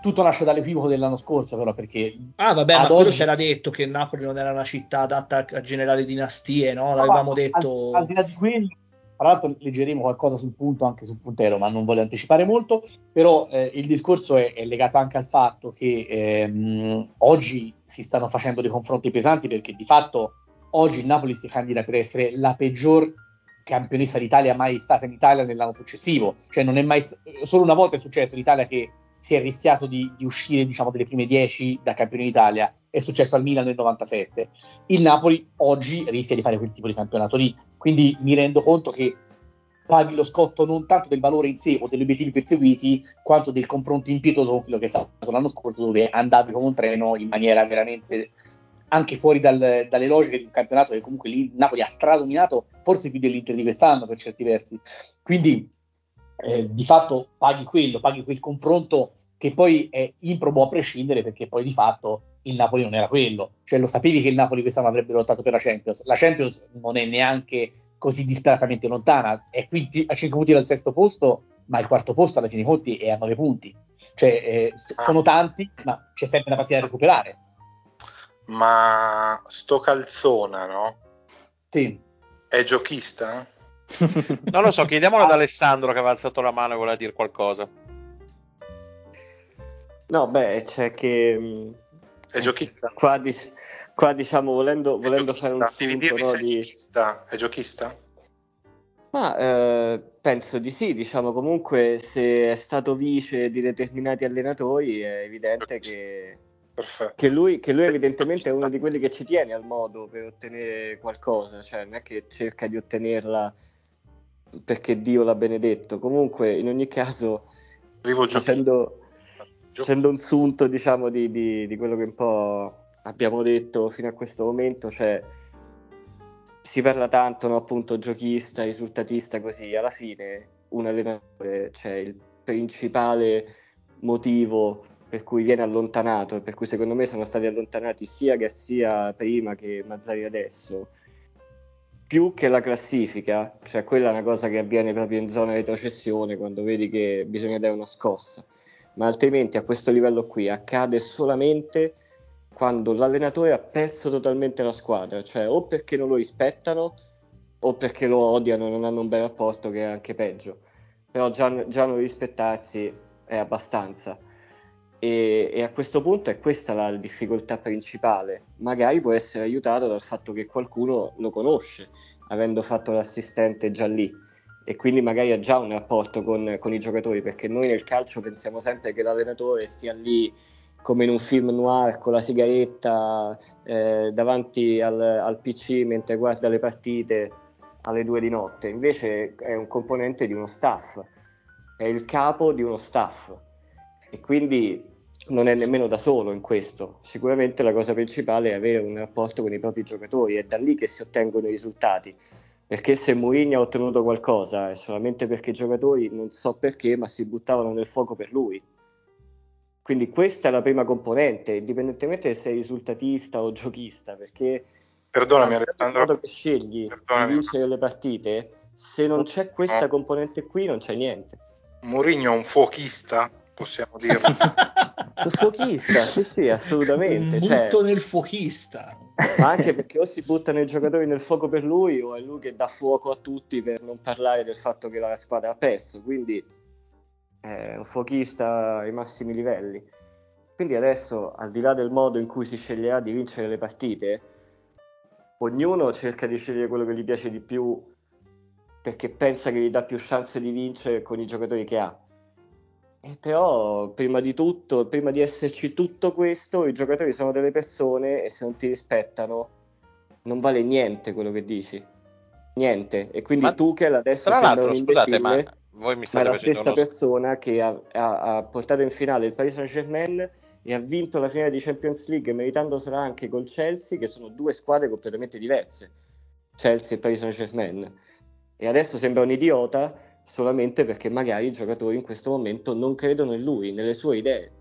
tutto nasce dall'equivoco dell'anno scorso, però, perché. Ah, vabbè, ma quello c'era detto che Napoli non era una città adatta a generare dinastie, no? L'avevamo no, detto. Al, al, di là di quello, tra l'altro, leggeremo qualcosa sul punto anche sul puntero, ma non voglio anticipare molto. Però eh, il discorso è, è, legato anche al fatto che ehm, oggi si stanno facendo dei confronti pesanti, perché di fatto oggi il Napoli si candida per essere la peggior campionessa d'Italia mai stata in Italia nell'anno successivo. Cioè, non è mai. Solo una volta è successo in Italia che si è rischiato di, di uscire diciamo delle prime 10 da campione d'Italia. È successo al Milan nel 97 il Napoli oggi rischia di fare quel tipo di campionato lì. Quindi mi rendo conto che paghi lo scotto non tanto del valore in sé o degli obiettivi perseguiti quanto del confronto impietoso con quello che è stato l'anno scorso dove andavi come un treno in maniera veramente anche fuori dal, dalle logiche di un campionato che comunque lì Napoli ha stradominato forse più dell'Inter di quest'anno per certi versi. Quindi eh, di fatto paghi quello, paghi quel confronto che poi è improbo a prescindere perché poi di fatto il Napoli non era quello, cioè lo sapevi che il Napoli quest'anno avrebbe lottato per la Champions, la Champions non è neanche così disperatamente lontana, è qui a 5 punti dal sesto posto, ma il quarto posto alla fine dei conti è a 9 punti, cioè eh, sono tanti, ma c'è sempre una partita da recuperare. Ma sto calzona, no? Sì. È giochista? Non lo so, chiediamolo ad Alessandro che aveva alzato la mano e voleva dire qualcosa. No, beh, c'è che... Mm, è giochista? Qua, di, qua diciamo, volendo, volendo fare un sunto, no, di... giochista. È giochista? Ma eh, penso di sì, diciamo comunque se è stato vice di determinati allenatori è evidente che, che, lui, che lui evidentemente è uno di quelli che ci tiene al modo per ottenere qualcosa, cioè non è che cerca di ottenerla perché Dio l'ha benedetto. Comunque, in ogni caso, facendo, facendo, un sunto diciamo, di, di, di, quello che un po' abbiamo detto fino a questo momento, cioè si parla tanto, no, appunto, giochista, risultatista, così alla fine un allenatore, cioè il principale motivo per cui viene allontanato e per cui secondo me sono stati allontanati sia Garcia prima che Mazzari adesso più che la classifica, cioè quella è una cosa che avviene proprio in zona retrocessione quando vedi che bisogna dare una scossa, ma altrimenti a questo livello qui accade solamente quando l'allenatore ha perso totalmente la squadra, cioè o perché non lo rispettano o perché lo odiano, non hanno un bel rapporto, che è anche peggio. Però già, già non rispettarsi è abbastanza. E, e, a questo punto è questa la difficoltà principale. Magari può essere aiutato dal fatto che qualcuno lo conosce, avendo fatto l'assistente già lì, e quindi magari ha già un rapporto con, con i giocatori, perché noi nel calcio pensiamo sempre che l'allenatore stia lì come in un film noir con la sigaretta eh, davanti al, al PC mentre guarda le partite alle due di notte, invece è un componente di uno staff, è il capo di uno staff e quindi non è nemmeno da solo in questo. Sicuramente la cosa principale è avere un rapporto con i propri giocatori, è da lì che si ottengono i risultati. Perché se Mourinho ha ottenuto qualcosa è solamente perché i giocatori, non so perché, ma si buttavano nel fuoco per lui. Quindi questa è la prima componente, indipendentemente se sei risultatista o giochista, perché Perdonami Alessandro. modo che scegli Perdonami. di vincere le partite, se non c'è questa componente qui non c'è niente. Mourinho è un fuochista, possiamo dirlo. un fuochista, sì sì, assolutamente. Un cioè, butto nel fuochista. Ma anche perché o si buttano i giocatori nel fuoco per lui o è lui che dà fuoco a tutti per non parlare del fatto che la squadra ha perso, quindi è un fuochista ai massimi livelli. Quindi adesso, al di là del modo in cui si sceglierà di vincere le partite, ognuno cerca di scegliere quello che gli piace di più perché pensa che gli dà più chance di vincere con i giocatori che ha. E però, prima di tutto, prima di esserci tutto questo, i giocatori sono delle persone e se non ti rispettano non vale niente quello che dici. Niente. E quindi Ma, tu che adesso tra l'altro, scusate, ma voi mi ma è state la stessa uno... persona che ha, ha- ha portato in finale il Paris Saint Germain e ha vinto la finale di Champions League meritandosela anche col Chelsea, che sono due squadre completamente diverse, Chelsea e Paris Saint Germain. E adesso sembra un idiota solamente perché magari i giocatori in questo momento non credono in lui, nelle sue idee.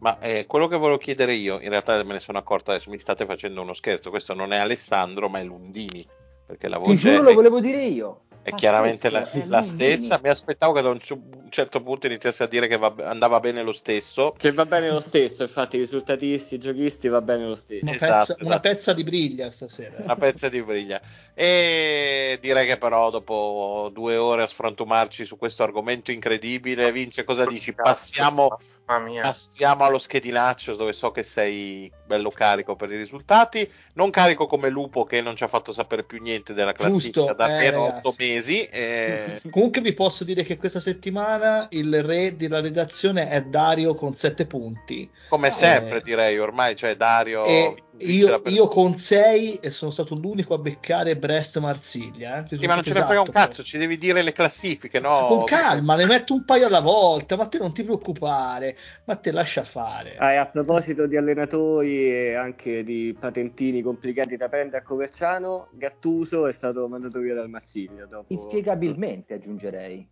Ma eh, quello che volevo chiedere io, in realtà me ne sono accorto adesso, mi state facendo uno scherzo, questo non è Alessandro ma è Lundini, perché la Ti voce giuro è, lo volevo dire io. è chiaramente la, Pazzesco, è la Lundini. stessa, mi aspettavo che da un un certo punto iniziasse a dire che va- andava bene lo stesso, Che va bene lo stesso, infatti, i risultatisti, i giochisti va bene lo stesso. Una, Esatto, pezza, esatto. una pezza di briglia stasera. una pezza di briglia. E direi che però dopo due ore a sfrantumarci su questo argomento incredibile, Vince, cosa dici? Passiamo, passiamo allo schedinaccio dove so che sei bello carico per i risultati, non carico come Lupo che non ci ha fatto sapere più niente della classifica Giusto, da eh, almeno ragazzi. otto mesi. eh, Comunque vi posso dire che questa settimana il re della redazione è Dario con 7 punti. come sempre Eh, direi ormai, cioè Dario... Io, io con 6 e sono stato l'unico a beccare Brest-Marsiglia. eh. Sì, ma non ce ne frega un cazzo, ci devi dire le classifiche, no? Con calma, ne metto un paio alla volta, ma te non ti preoccupare, ma te lascia fare. Ah, a proposito di allenatori e anche di patentini complicati da prendere a Coverciano, Gattuso è stato mandato via dal Marsiglia dopo... Inspiegabilmente aggiungerei.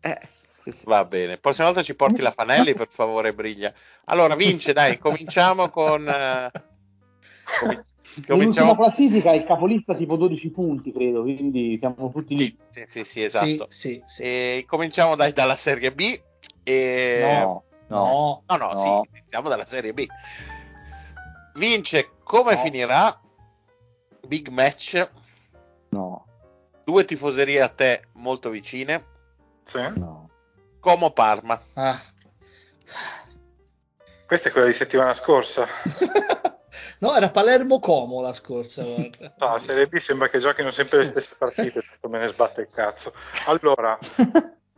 Eh. Va bene, prossima volta ci porti la Fanelli per favore, Briglia. Allora, vince, dai, cominciamo con... eh, L'ultima cominciamo... classifica è il capolista tipo 12 punti, credo, quindi siamo tutti lì. Sì, sì, sì, esatto. Sì, sì, sì. E cominciamo dai, dalla Serie B. E... No, no. No, no, no, no. sì, iniziamo dalla Serie B. Vince, come No. finirà? Big match, No, due tifoserie a te molto vicine, Sì. no. Como Parma. Ah. Questa è quella di settimana scorsa. no, era Palermo Como la scorsa. No, la Serie B sembra che giochino sempre le stesse partite, tanto me ne sbatte il cazzo. Allora,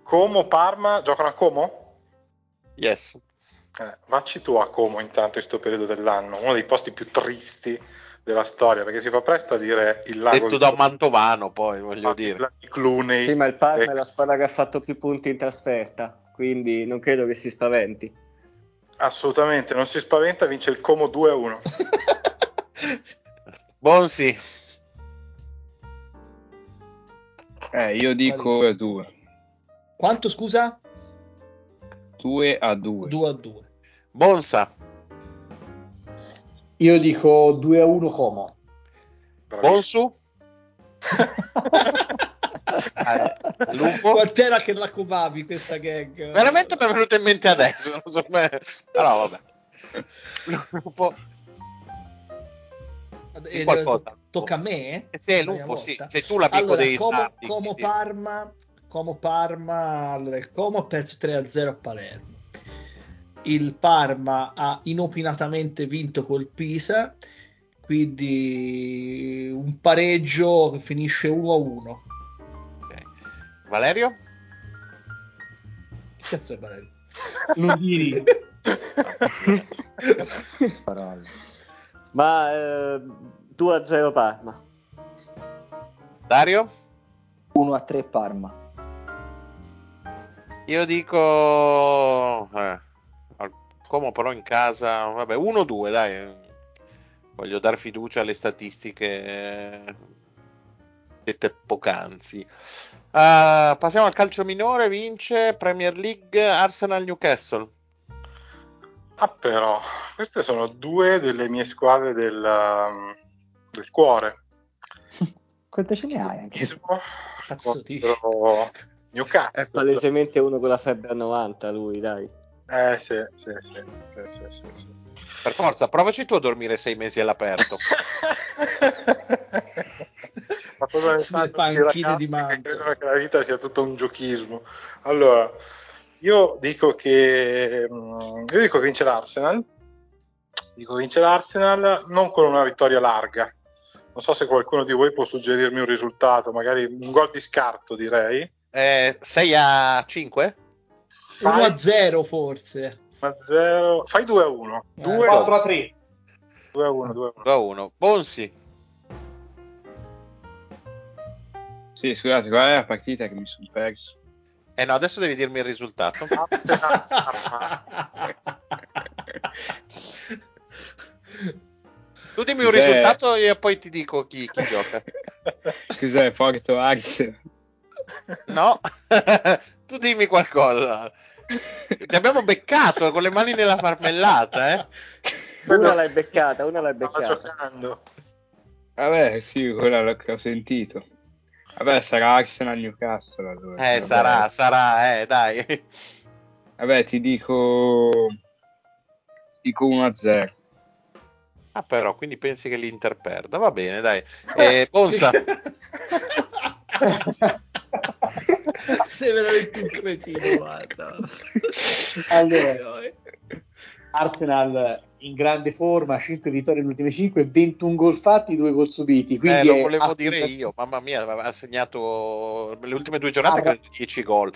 Como, Parma, giocano a Como? Yes. Eh, vacci tu a Como intanto in questo periodo dell'anno, uno dei posti più tristi della storia, perché si fa presto a dire il lago Detto di- da un mantovano, poi voglio il dire. lago di Cluny. Sì, ma il Parma Eh, è la squadra che ha fatto più punti in trasferta, quindi non credo che si spaventi. Assolutamente, non si spaventa, vince il Como 2 a 1. Bonsi, Eh, io dico 2. Quanto scusa? 2 a 2. 2 a 2. Bonsa, Io dico 2 a 1 Como. Bonsu, Eh, Lupo. Quant'era che la covavi questa gag? Veramente mi è venuto in mente adesso, non so come... Però vabbè. Lupo, Eh, qualcosa. to- tocca a me? Eh, sì, Lupo, sì. Sei tu l'amico Allora, dei Como, sardi, Como Parma, Como Parma, allora, Como ha perso 3-0 a Palermo. Il Parma ha inopinatamente vinto col Pisa, quindi un pareggio che finisce 1-1. Ok. Valerio? Che cazzo è Valerio? Lundini. Parole. Ma eh, 2-0 Parma. Dario? 1-3 Parma. Io dico... Eh, Como però in casa... Vabbè, 1-2, dai. Voglio dar fiducia alle statistiche eh, dette poc'anzi. Ah, passiamo al calcio minore, vince Premier League Arsenal Newcastle. Ah, però, queste sono due delle mie squadre del, um, del cuore. Quante ce ne hai anche? Cazzo? Contro È Newcastle. palesemente uno con la febbre a 90, lui, dai. Eh, sì, sì, sì, sì, sì, sì, sì. Per forza, provaci tu a dormire sei mesi all'aperto. Ma cosa ne Sulle panchine di Mantova. che credono che la vita sia tutto un giochismo. Allora, io dico che mm, io dico che vince l'Arsenal. Dico che vince l'Arsenal non con una vittoria larga. Non so se qualcuno di voi può suggerirmi un risultato, magari un gol di scarto, direi. Eh, 6 a 5? 1-0 forse. 0 Fai 2 a 1. Eh, 2 4 a 3. 2 a 1, 2 a 1. 2 a 1. Bonsi. Sì, scusate, qual è la partita che mi sono perso? Eh no, adesso devi dirmi il risultato. Tu dimmi un Cos'è? risultato e poi ti dico chi, chi gioca. Cos'è Porto Arsenal? No? tu dimmi qualcosa. Ti abbiamo beccato con le mani nella marmellata, eh? Una l'hai beccata, una l'hai beccata. giocando. Vabbè, sì, quella l'ho- che ho sentito. Vabbè, sarà Arsenal Newcastle allora. Eh, Vabbè. sarà, sarà, eh, dai. Vabbè, ti dico... Dico 1-0. Ah, però, quindi pensi che l'Inter perda? Va bene, dai. Eh, Bonsa. Sei veramente un cretino, guarda. Allora, Arsenal in grande forma, 5 vittorie nelle ultime 5, 21 gol fatti, 2 gol subiti. Eh, Quindi lo è volevo assolutamente- dire io, mamma mia, ha segnato le ultime due giornate Ah, credo 10 gol.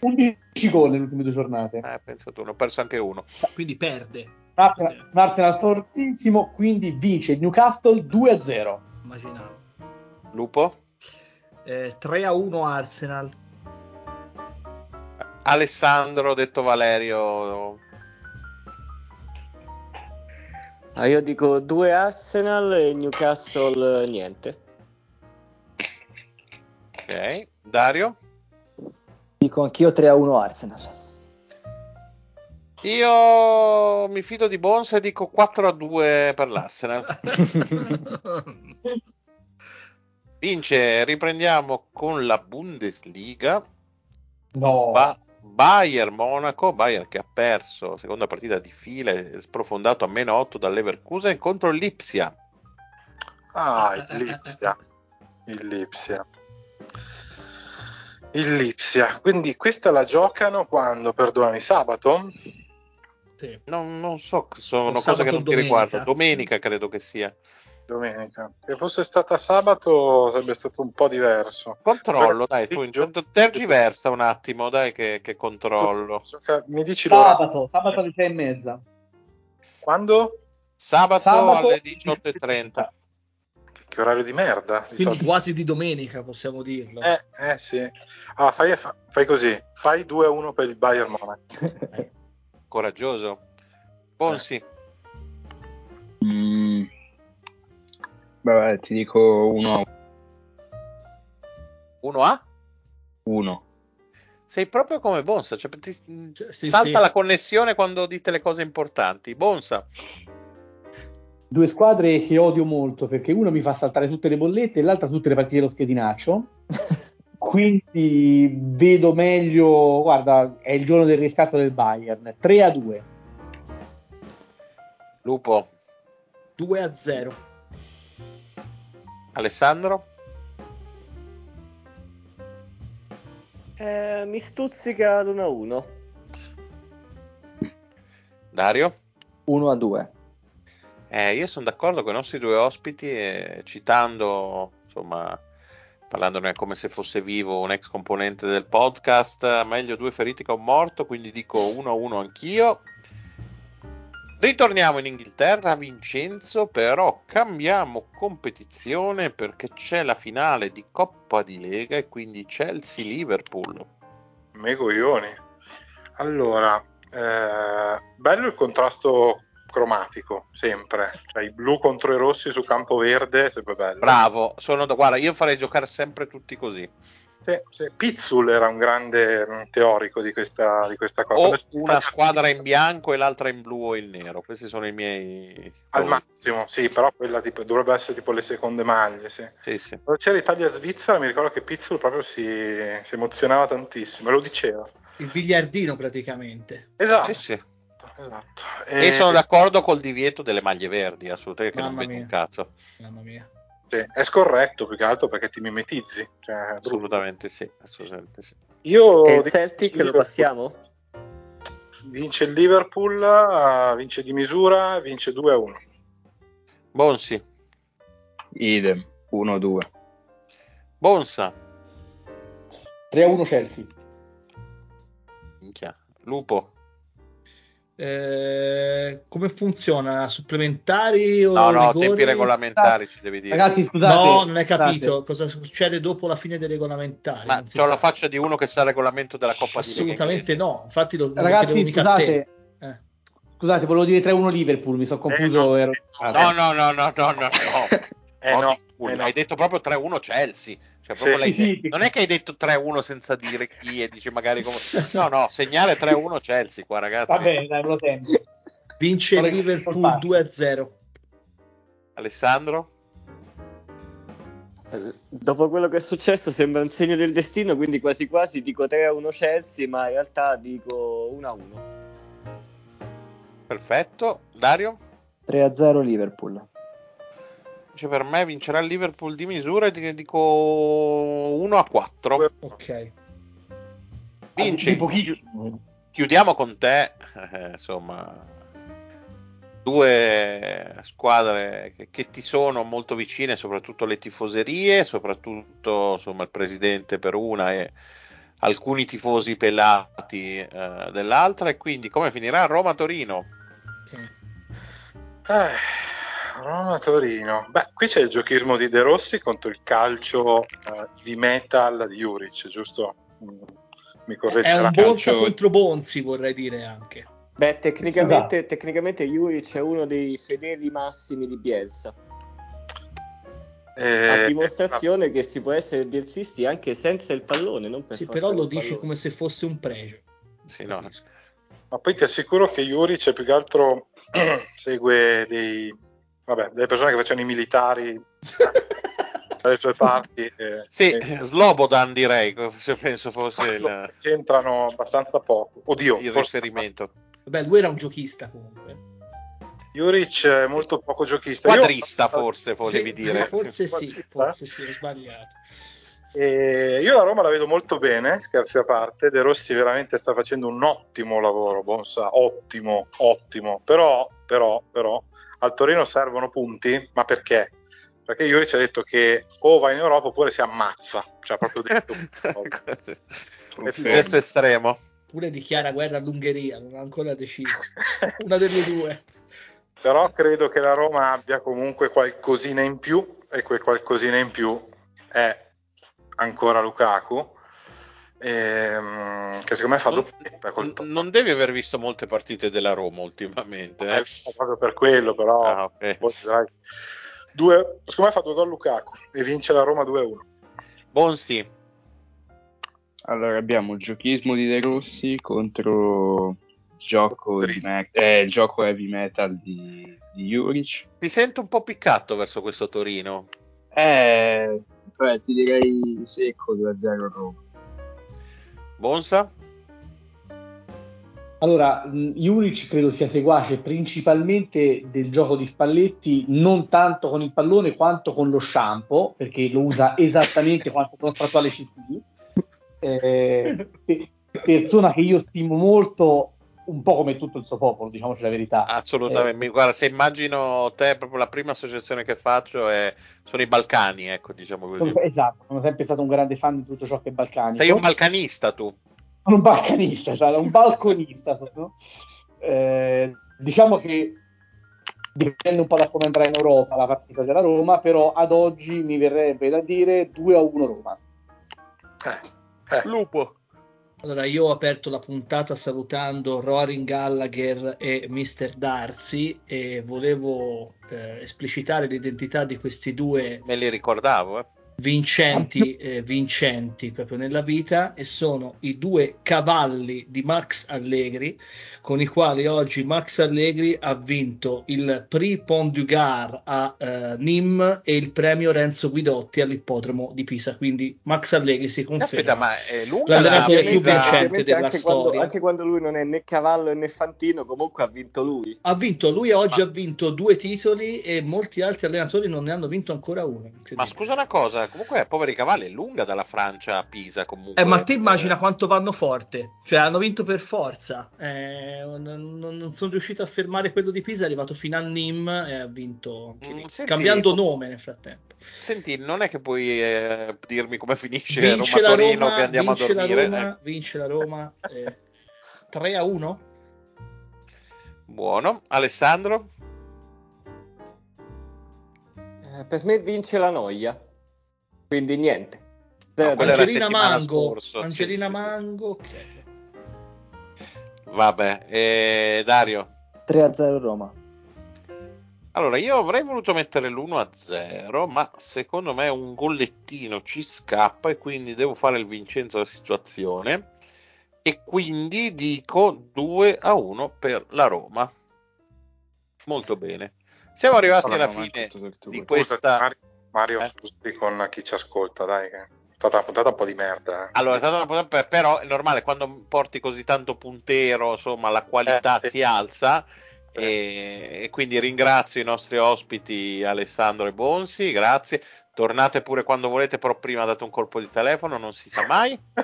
11 gol nelle ultime due giornate. Eh, pensa tu, ne ho perso anche uno. Quindi perde. Un Arsenal, un Arsenal fortissimo, quindi vince il Newcastle 2-0. Immaginavo. Lupo? Eh, 3 a 1 Arsenal. Alessandro, detto Valerio. Ah, io dico due Arsenal e Newcastle niente. Ok. Dario? Dico anch'io 3-1 Arsenal. Io mi fido di Bonsa e dico 4 a 2 per l'Arsenal. Vince, riprendiamo con la Bundesliga. No, Ba- Bayern Monaco, Bayern che ha perso seconda partita di fila sprofondato a meno 8 dall'Everkusen contro l'Ipsia. Ah, il Lipsia. Il Lipsia. Il Lipsia. Quindi questa la giocano quando? Perdonami, sabato? Sì. Non, non so, sono O cose che non o ti domenica. riguardano. Domenica credo che sia. Domenica. Se fosse stata sabato sarebbe stato un po' diverso. Controllo, dai, tu intanto tergiversa un attimo, dai che, che controllo. Gioca- Mi dici l'ora? sabato, sabato alle 6 e mezza. Quando? Sabato, Sabato- alle 18.30. Che orario di merda. Quindi 18. quasi di domenica possiamo dirlo. Eh, eh sì. Ah, fai, fa- fai così. Fai 2-1 per il Bayern Monaco. Coraggioso. Bonsi, Mm. Vabbè, ti dico 1 1 a? 1. Sei proprio come Bonsa, cioè, ti- sì, salta sì. la connessione quando dite le cose importanti. Bonsa, Due squadre che odio molto perché uno mi fa saltare tutte le bollette e l'altra tutte le partite dello schedinaccio. Quindi vedo meglio, guarda, è il giorno del riscatto del Bayern, 3 a 2. Lupo, 2 a 0. Alessandro? Eh, mi stuzzica l'1-1. Dario? 1 a 2. Eh, io sono d'accordo con i nostri due ospiti, eh, citando, insomma, parlandone come se fosse vivo un ex componente del podcast, meglio due feriti che un morto, quindi dico 1-1 anch'io. Ritorniamo in Inghilterra, Vincenzo, però cambiamo competizione perché c'è la finale di Coppa di Lega e quindi Chelsea-Liverpool. Me coglioni. Allora, eh, bello il contrasto cromatico, sempre. Cioè, i blu contro i rossi su campo verde, sempre bello. Bravo, sono da, guarda, io farei giocare sempre tutti così. Sì, sì. Pizzul era un grande mh, teorico di questa, di questa cosa. O una squadra in bianco e l'altra in blu o in nero. Questi sono i miei. Al massimo, sì, però quella tipo, dovrebbe essere tipo le seconde maglie, sì. Sì, sì. Quando c'era Italia-Svizzera mi ricordo che Pizzul proprio si, si emozionava tantissimo e lo diceva. Il biliardino praticamente. Esatto, Sì, sì. esatto. E sono d'accordo col divieto delle maglie verdi, assolutamente che non Mamma vedo un cazzo. Mamma mia. Sì, è scorretto più che altro perché ti mimetizzi. Cioè. Assolutamente sì, assolutamente sì. Io E il Celtic lo passiamo? Vince il Liverpool, eh, vince di misura, vince 2-1. Bonsi, Idem, 1-2. Bonsa, 3 a 1 Chelsea. minchia. Lupo. Eh, come funziona? Supplementari o No, no, rigori? tempi regolamentari ci devi dire. Ragazzi, scusate. no, non hai scusate. capito cosa succede dopo la fine dei regolamentari. Ma c'ho la faccia di uno che sa il regolamento della Coppa di Assolutamente inglese. no. Infatti, lo, lo Ragazzi, te. scusate. Eh. Scusate, volevo dire 3 a 1 Liverpool, mi sono confuso. Eh, no. ero- No, no, no, no, no, no, no. Eh, No, eh, no. Hai detto proprio 3-1 Chelsea. Cioè, Sì, sì, sì. Non è che hai detto 3-1 senza dire chi e dici magari come... No, no, segnare 3-1 Chelsea qua, ragazzi. Va bene, dai, lo tengo. Vince il Liverpool portarci. 2-0. Alessandro? Eh, Dopo quello che è successo sembra un segno del destino, quindi quasi quasi dico 3-1 Chelsea, ma in realtà dico 1-1. Perfetto. Dario? 3 a 0 Liverpool. Dice per me vincerà il Liverpool di misura e ti dico 1 a 4. Ok. Vince. Di pochissimo. Chiudiamo con te, eh, insomma, due squadre che, che ti sono molto vicine, soprattutto le tifoserie, soprattutto insomma, il presidente per una e alcuni tifosi pelati eh, dell'altra. E quindi come finirà Roma-Torino? ok. Eh, Roma-Torino. Beh, qui c'è il giochismo di De Rossi contro il calcio eh, di metal di Juric, giusto? Mm, Mi È correggerà. un Bonza contro Bonzi, vorrei dire anche. Beh, tecnicamente, tecnicamente Juric è uno dei fedeli massimi di Bielsa, Eh, a dimostrazione che si può essere bielsisti anche senza il pallone, non per Sì, però lo dici pallone. come se fosse un pregio. Sì, no. Ma poi ti assicuro che Juric più che altro segue dei, vabbè, delle persone che facevano i militari dalle sue parti. eh, Sì, e Slobodan direi, se penso fosse il, c'entrano abbastanza poco. Oddio, il forse riferimento. Vabbè, lui era un giochista comunque. Juric è molto poco giochista. Io- Quadrista forse volevi Sì, dire. Forse sì, forse sì, ho sbagliato. E io la Roma la vedo molto bene, scherzi a parte. De Rossi veramente sta facendo un ottimo lavoro, Bonsa, ottimo, ottimo. Però, però, però, al Torino servono punti, ma perché? Perché Juric ha detto che o va in Europa oppure si ammazza, cioè proprio detto. il gesto estremo. Pure dichiara guerra all'Ungheria, non ha ancora deciso. Una delle due. però credo che la Roma abbia comunque qualcosina in più e quel qualcosina in più è ancora Lukaku ehm, che secondo me fa Non, doppietta col non devi aver visto molte partite della Roma ultimamente. Eh, eh. proprio per quello però Ah, ok. poi, dai, due, secondo me fa due gol Lukaku e vince la Roma 2-1 Bonsi, Allora abbiamo il giochismo di De Rossi contro il gioco, di me- eh, il gioco heavy metal di, di Juric. ti sento un po' piccato verso questo Torino. Eh, cioè, ti direi secco 2-0 Roma. Bonsa? Allora, mh, Juric credo sia seguace principalmente del gioco di Spalletti, non tanto con il pallone quanto con lo shampoo, perché lo usa esattamente quanto il nostro attuale CT. Eh, pe- persona che io stimo molto, un po' come tutto il suo popolo, diciamoci la verità. Assolutamente, Mi- guarda, se immagino te, proprio la prima associazione che faccio è, sono i Balcani, ecco, diciamo così. esatto, sono sempre stato un grande fan di tutto ciò che è balcanico. Sei un balcanista tu. Sono un balcanista, cioè un balconista sono. Eh, diciamo che dipende un po' da come andrà in Europa la partita della Roma, però ad oggi mi verrebbe da dire 2 a 1 Roma. Eh, eh. Lupo. Allora, io ho aperto la puntata salutando Roaring Gallagher e Mr. Darcy e volevo eh, esplicitare l'identità di questi due Me li ricordavo, eh. Vincenti, eh, vincenti proprio nella vita e sono i due cavalli di Max Allegri con i quali oggi Max Allegri ha vinto il Prix Pont du Gard a eh, Nîmes e il premio Renzo Guidotti all'ippodromo di Pisa quindi Max Allegri si Aspetta, conferma ma è lunga la L'allenatore più Pisa- vincente della anche quando, storia. anche quando lui non è né cavallo né fantino, comunque ha vinto lui. ha vinto lui oggi Ma- ha vinto due titoli e molti altri allenatori non ne hanno vinto ancora uno Ma scusa una cosa, comunque poveri cavalli è lunga dalla Francia a Pisa comunque. Eh, ma te immagina quanto vanno forte, cioè hanno vinto per forza. Eh, non, non- sono riuscito a fermare quello di Pisa, è arrivato fino a Nîmes e ha vinto anche Mm, senti- cambiando nome nel frattempo. Senti, non è che puoi eh, dirmi come finisce Vince la Roma-Torino Roma, che andiamo a la dormire? Roma, Eh, vince la Roma eh, 3 a 1. buono. Alessandro? Eh, per me vince la noia, quindi niente. No, era Angelina Mango, scorso, sì, Angelina sì, sì. Mango, ok. Vabbè, eh, Dario. 3 a 0 Roma. Allora, io avrei voluto mettere l'1 a 0, ma secondo me un gollettino ci scappa e quindi devo fare il Vincenzo della situazione. E quindi dico 2 a 1 per la Roma. Molto bene. Siamo arrivati alla fine di questa. Mario, Eh? scusati con chi ci ascolta, dai, che è stata una puntata un po' di merda. eh. Allora, è stata una puntata per- però è normale quando porti così tanto puntero, insomma, la qualità Eh, sì. si alza. E, e quindi ringrazio i nostri ospiti Alessandro e Bonsi, grazie. Tornate pure quando volete, però prima date un colpo di telefono, non si sa mai.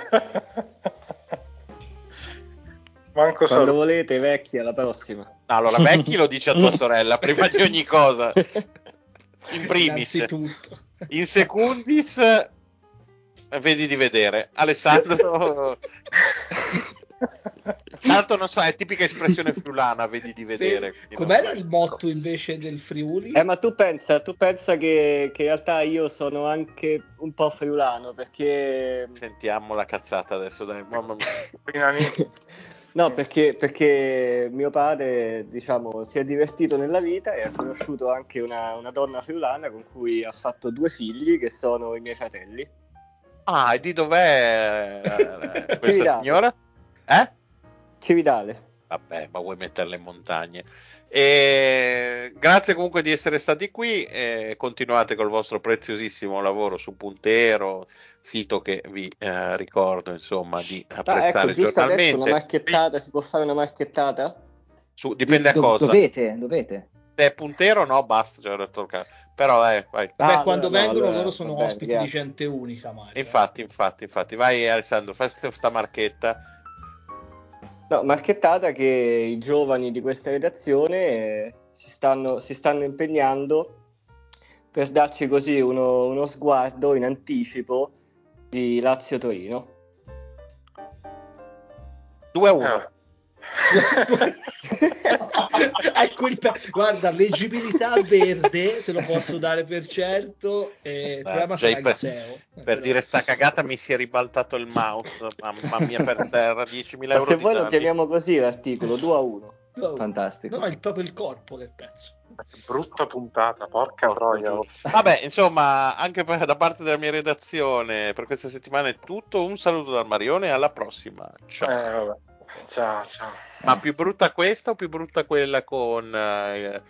Manco Quando saluto. volete, vecchi, alla prossima. No, allora, Vecchi lo dice a tua sorella prima di ogni cosa. In primis, in secundis, vedi di vedere. Alessandro, tanto non so, è tipica espressione friulana, vedi di vedere. Com'era il motto invece del Friuli? Eh, ma tu pensa, tu pensa che, che in realtà io sono anche un po' friulano perché Sentiamo la cazzata adesso, dai, mamma mia. No, perché, perché mio padre, diciamo, si è divertito nella vita e ha conosciuto anche una, una donna friulana con cui ha fatto due figli che sono i miei fratelli. Ah, e di dov'è eh, questa Cividale. signora? Eh? Cividale. Vabbè, ma vuoi metterla in montagne? E grazie comunque di essere stati qui. e continuate col vostro preziosissimo lavoro su Puntero, sito che vi eh, ricordo insomma di Ah, apprezzare ecco, giusto adesso una giornalmente. marchettata, si può fare una marchettata? Su- dipende a Do- cosa. Dovete, dovete. Se è Puntero, no, basta. Cioè, ho detto il cazzo. Però, eh, vai. Beh, Ah, quando allora no, vengono allora loro sono va bene, ospiti di grazie. gente unica, Mario. Infatti, infatti, infatti. Vai, Alessandro, fai questa marchetta. No, marchettata che i giovani di questa redazione eh, si stanno, si stanno impegnando per darci così uno, uno sguardo in anticipo di Lazio-Torino. 2 a 1. Eh, ecco il pe- guarda leggibilità verde te lo posso dare per certo e il problema già sarà per- Per Però- dire sta cagata mi si è ribaltato il mouse, mamma mia per terra, 10.000 Ma euro se di voi lo chiamiamo così l'articolo 2 a 1. Oh, Fantastico. no è proprio il corpo del pezzo brutta puntata, porca troia. Vabbè, insomma, anche per- da parte della mia redazione per questa settimana è tutto. Un saluto dal Marione e alla prossima. Ciao. Eh, vabbè. Ciao, ciao. Ma più brutta questa o più brutta quella con eh,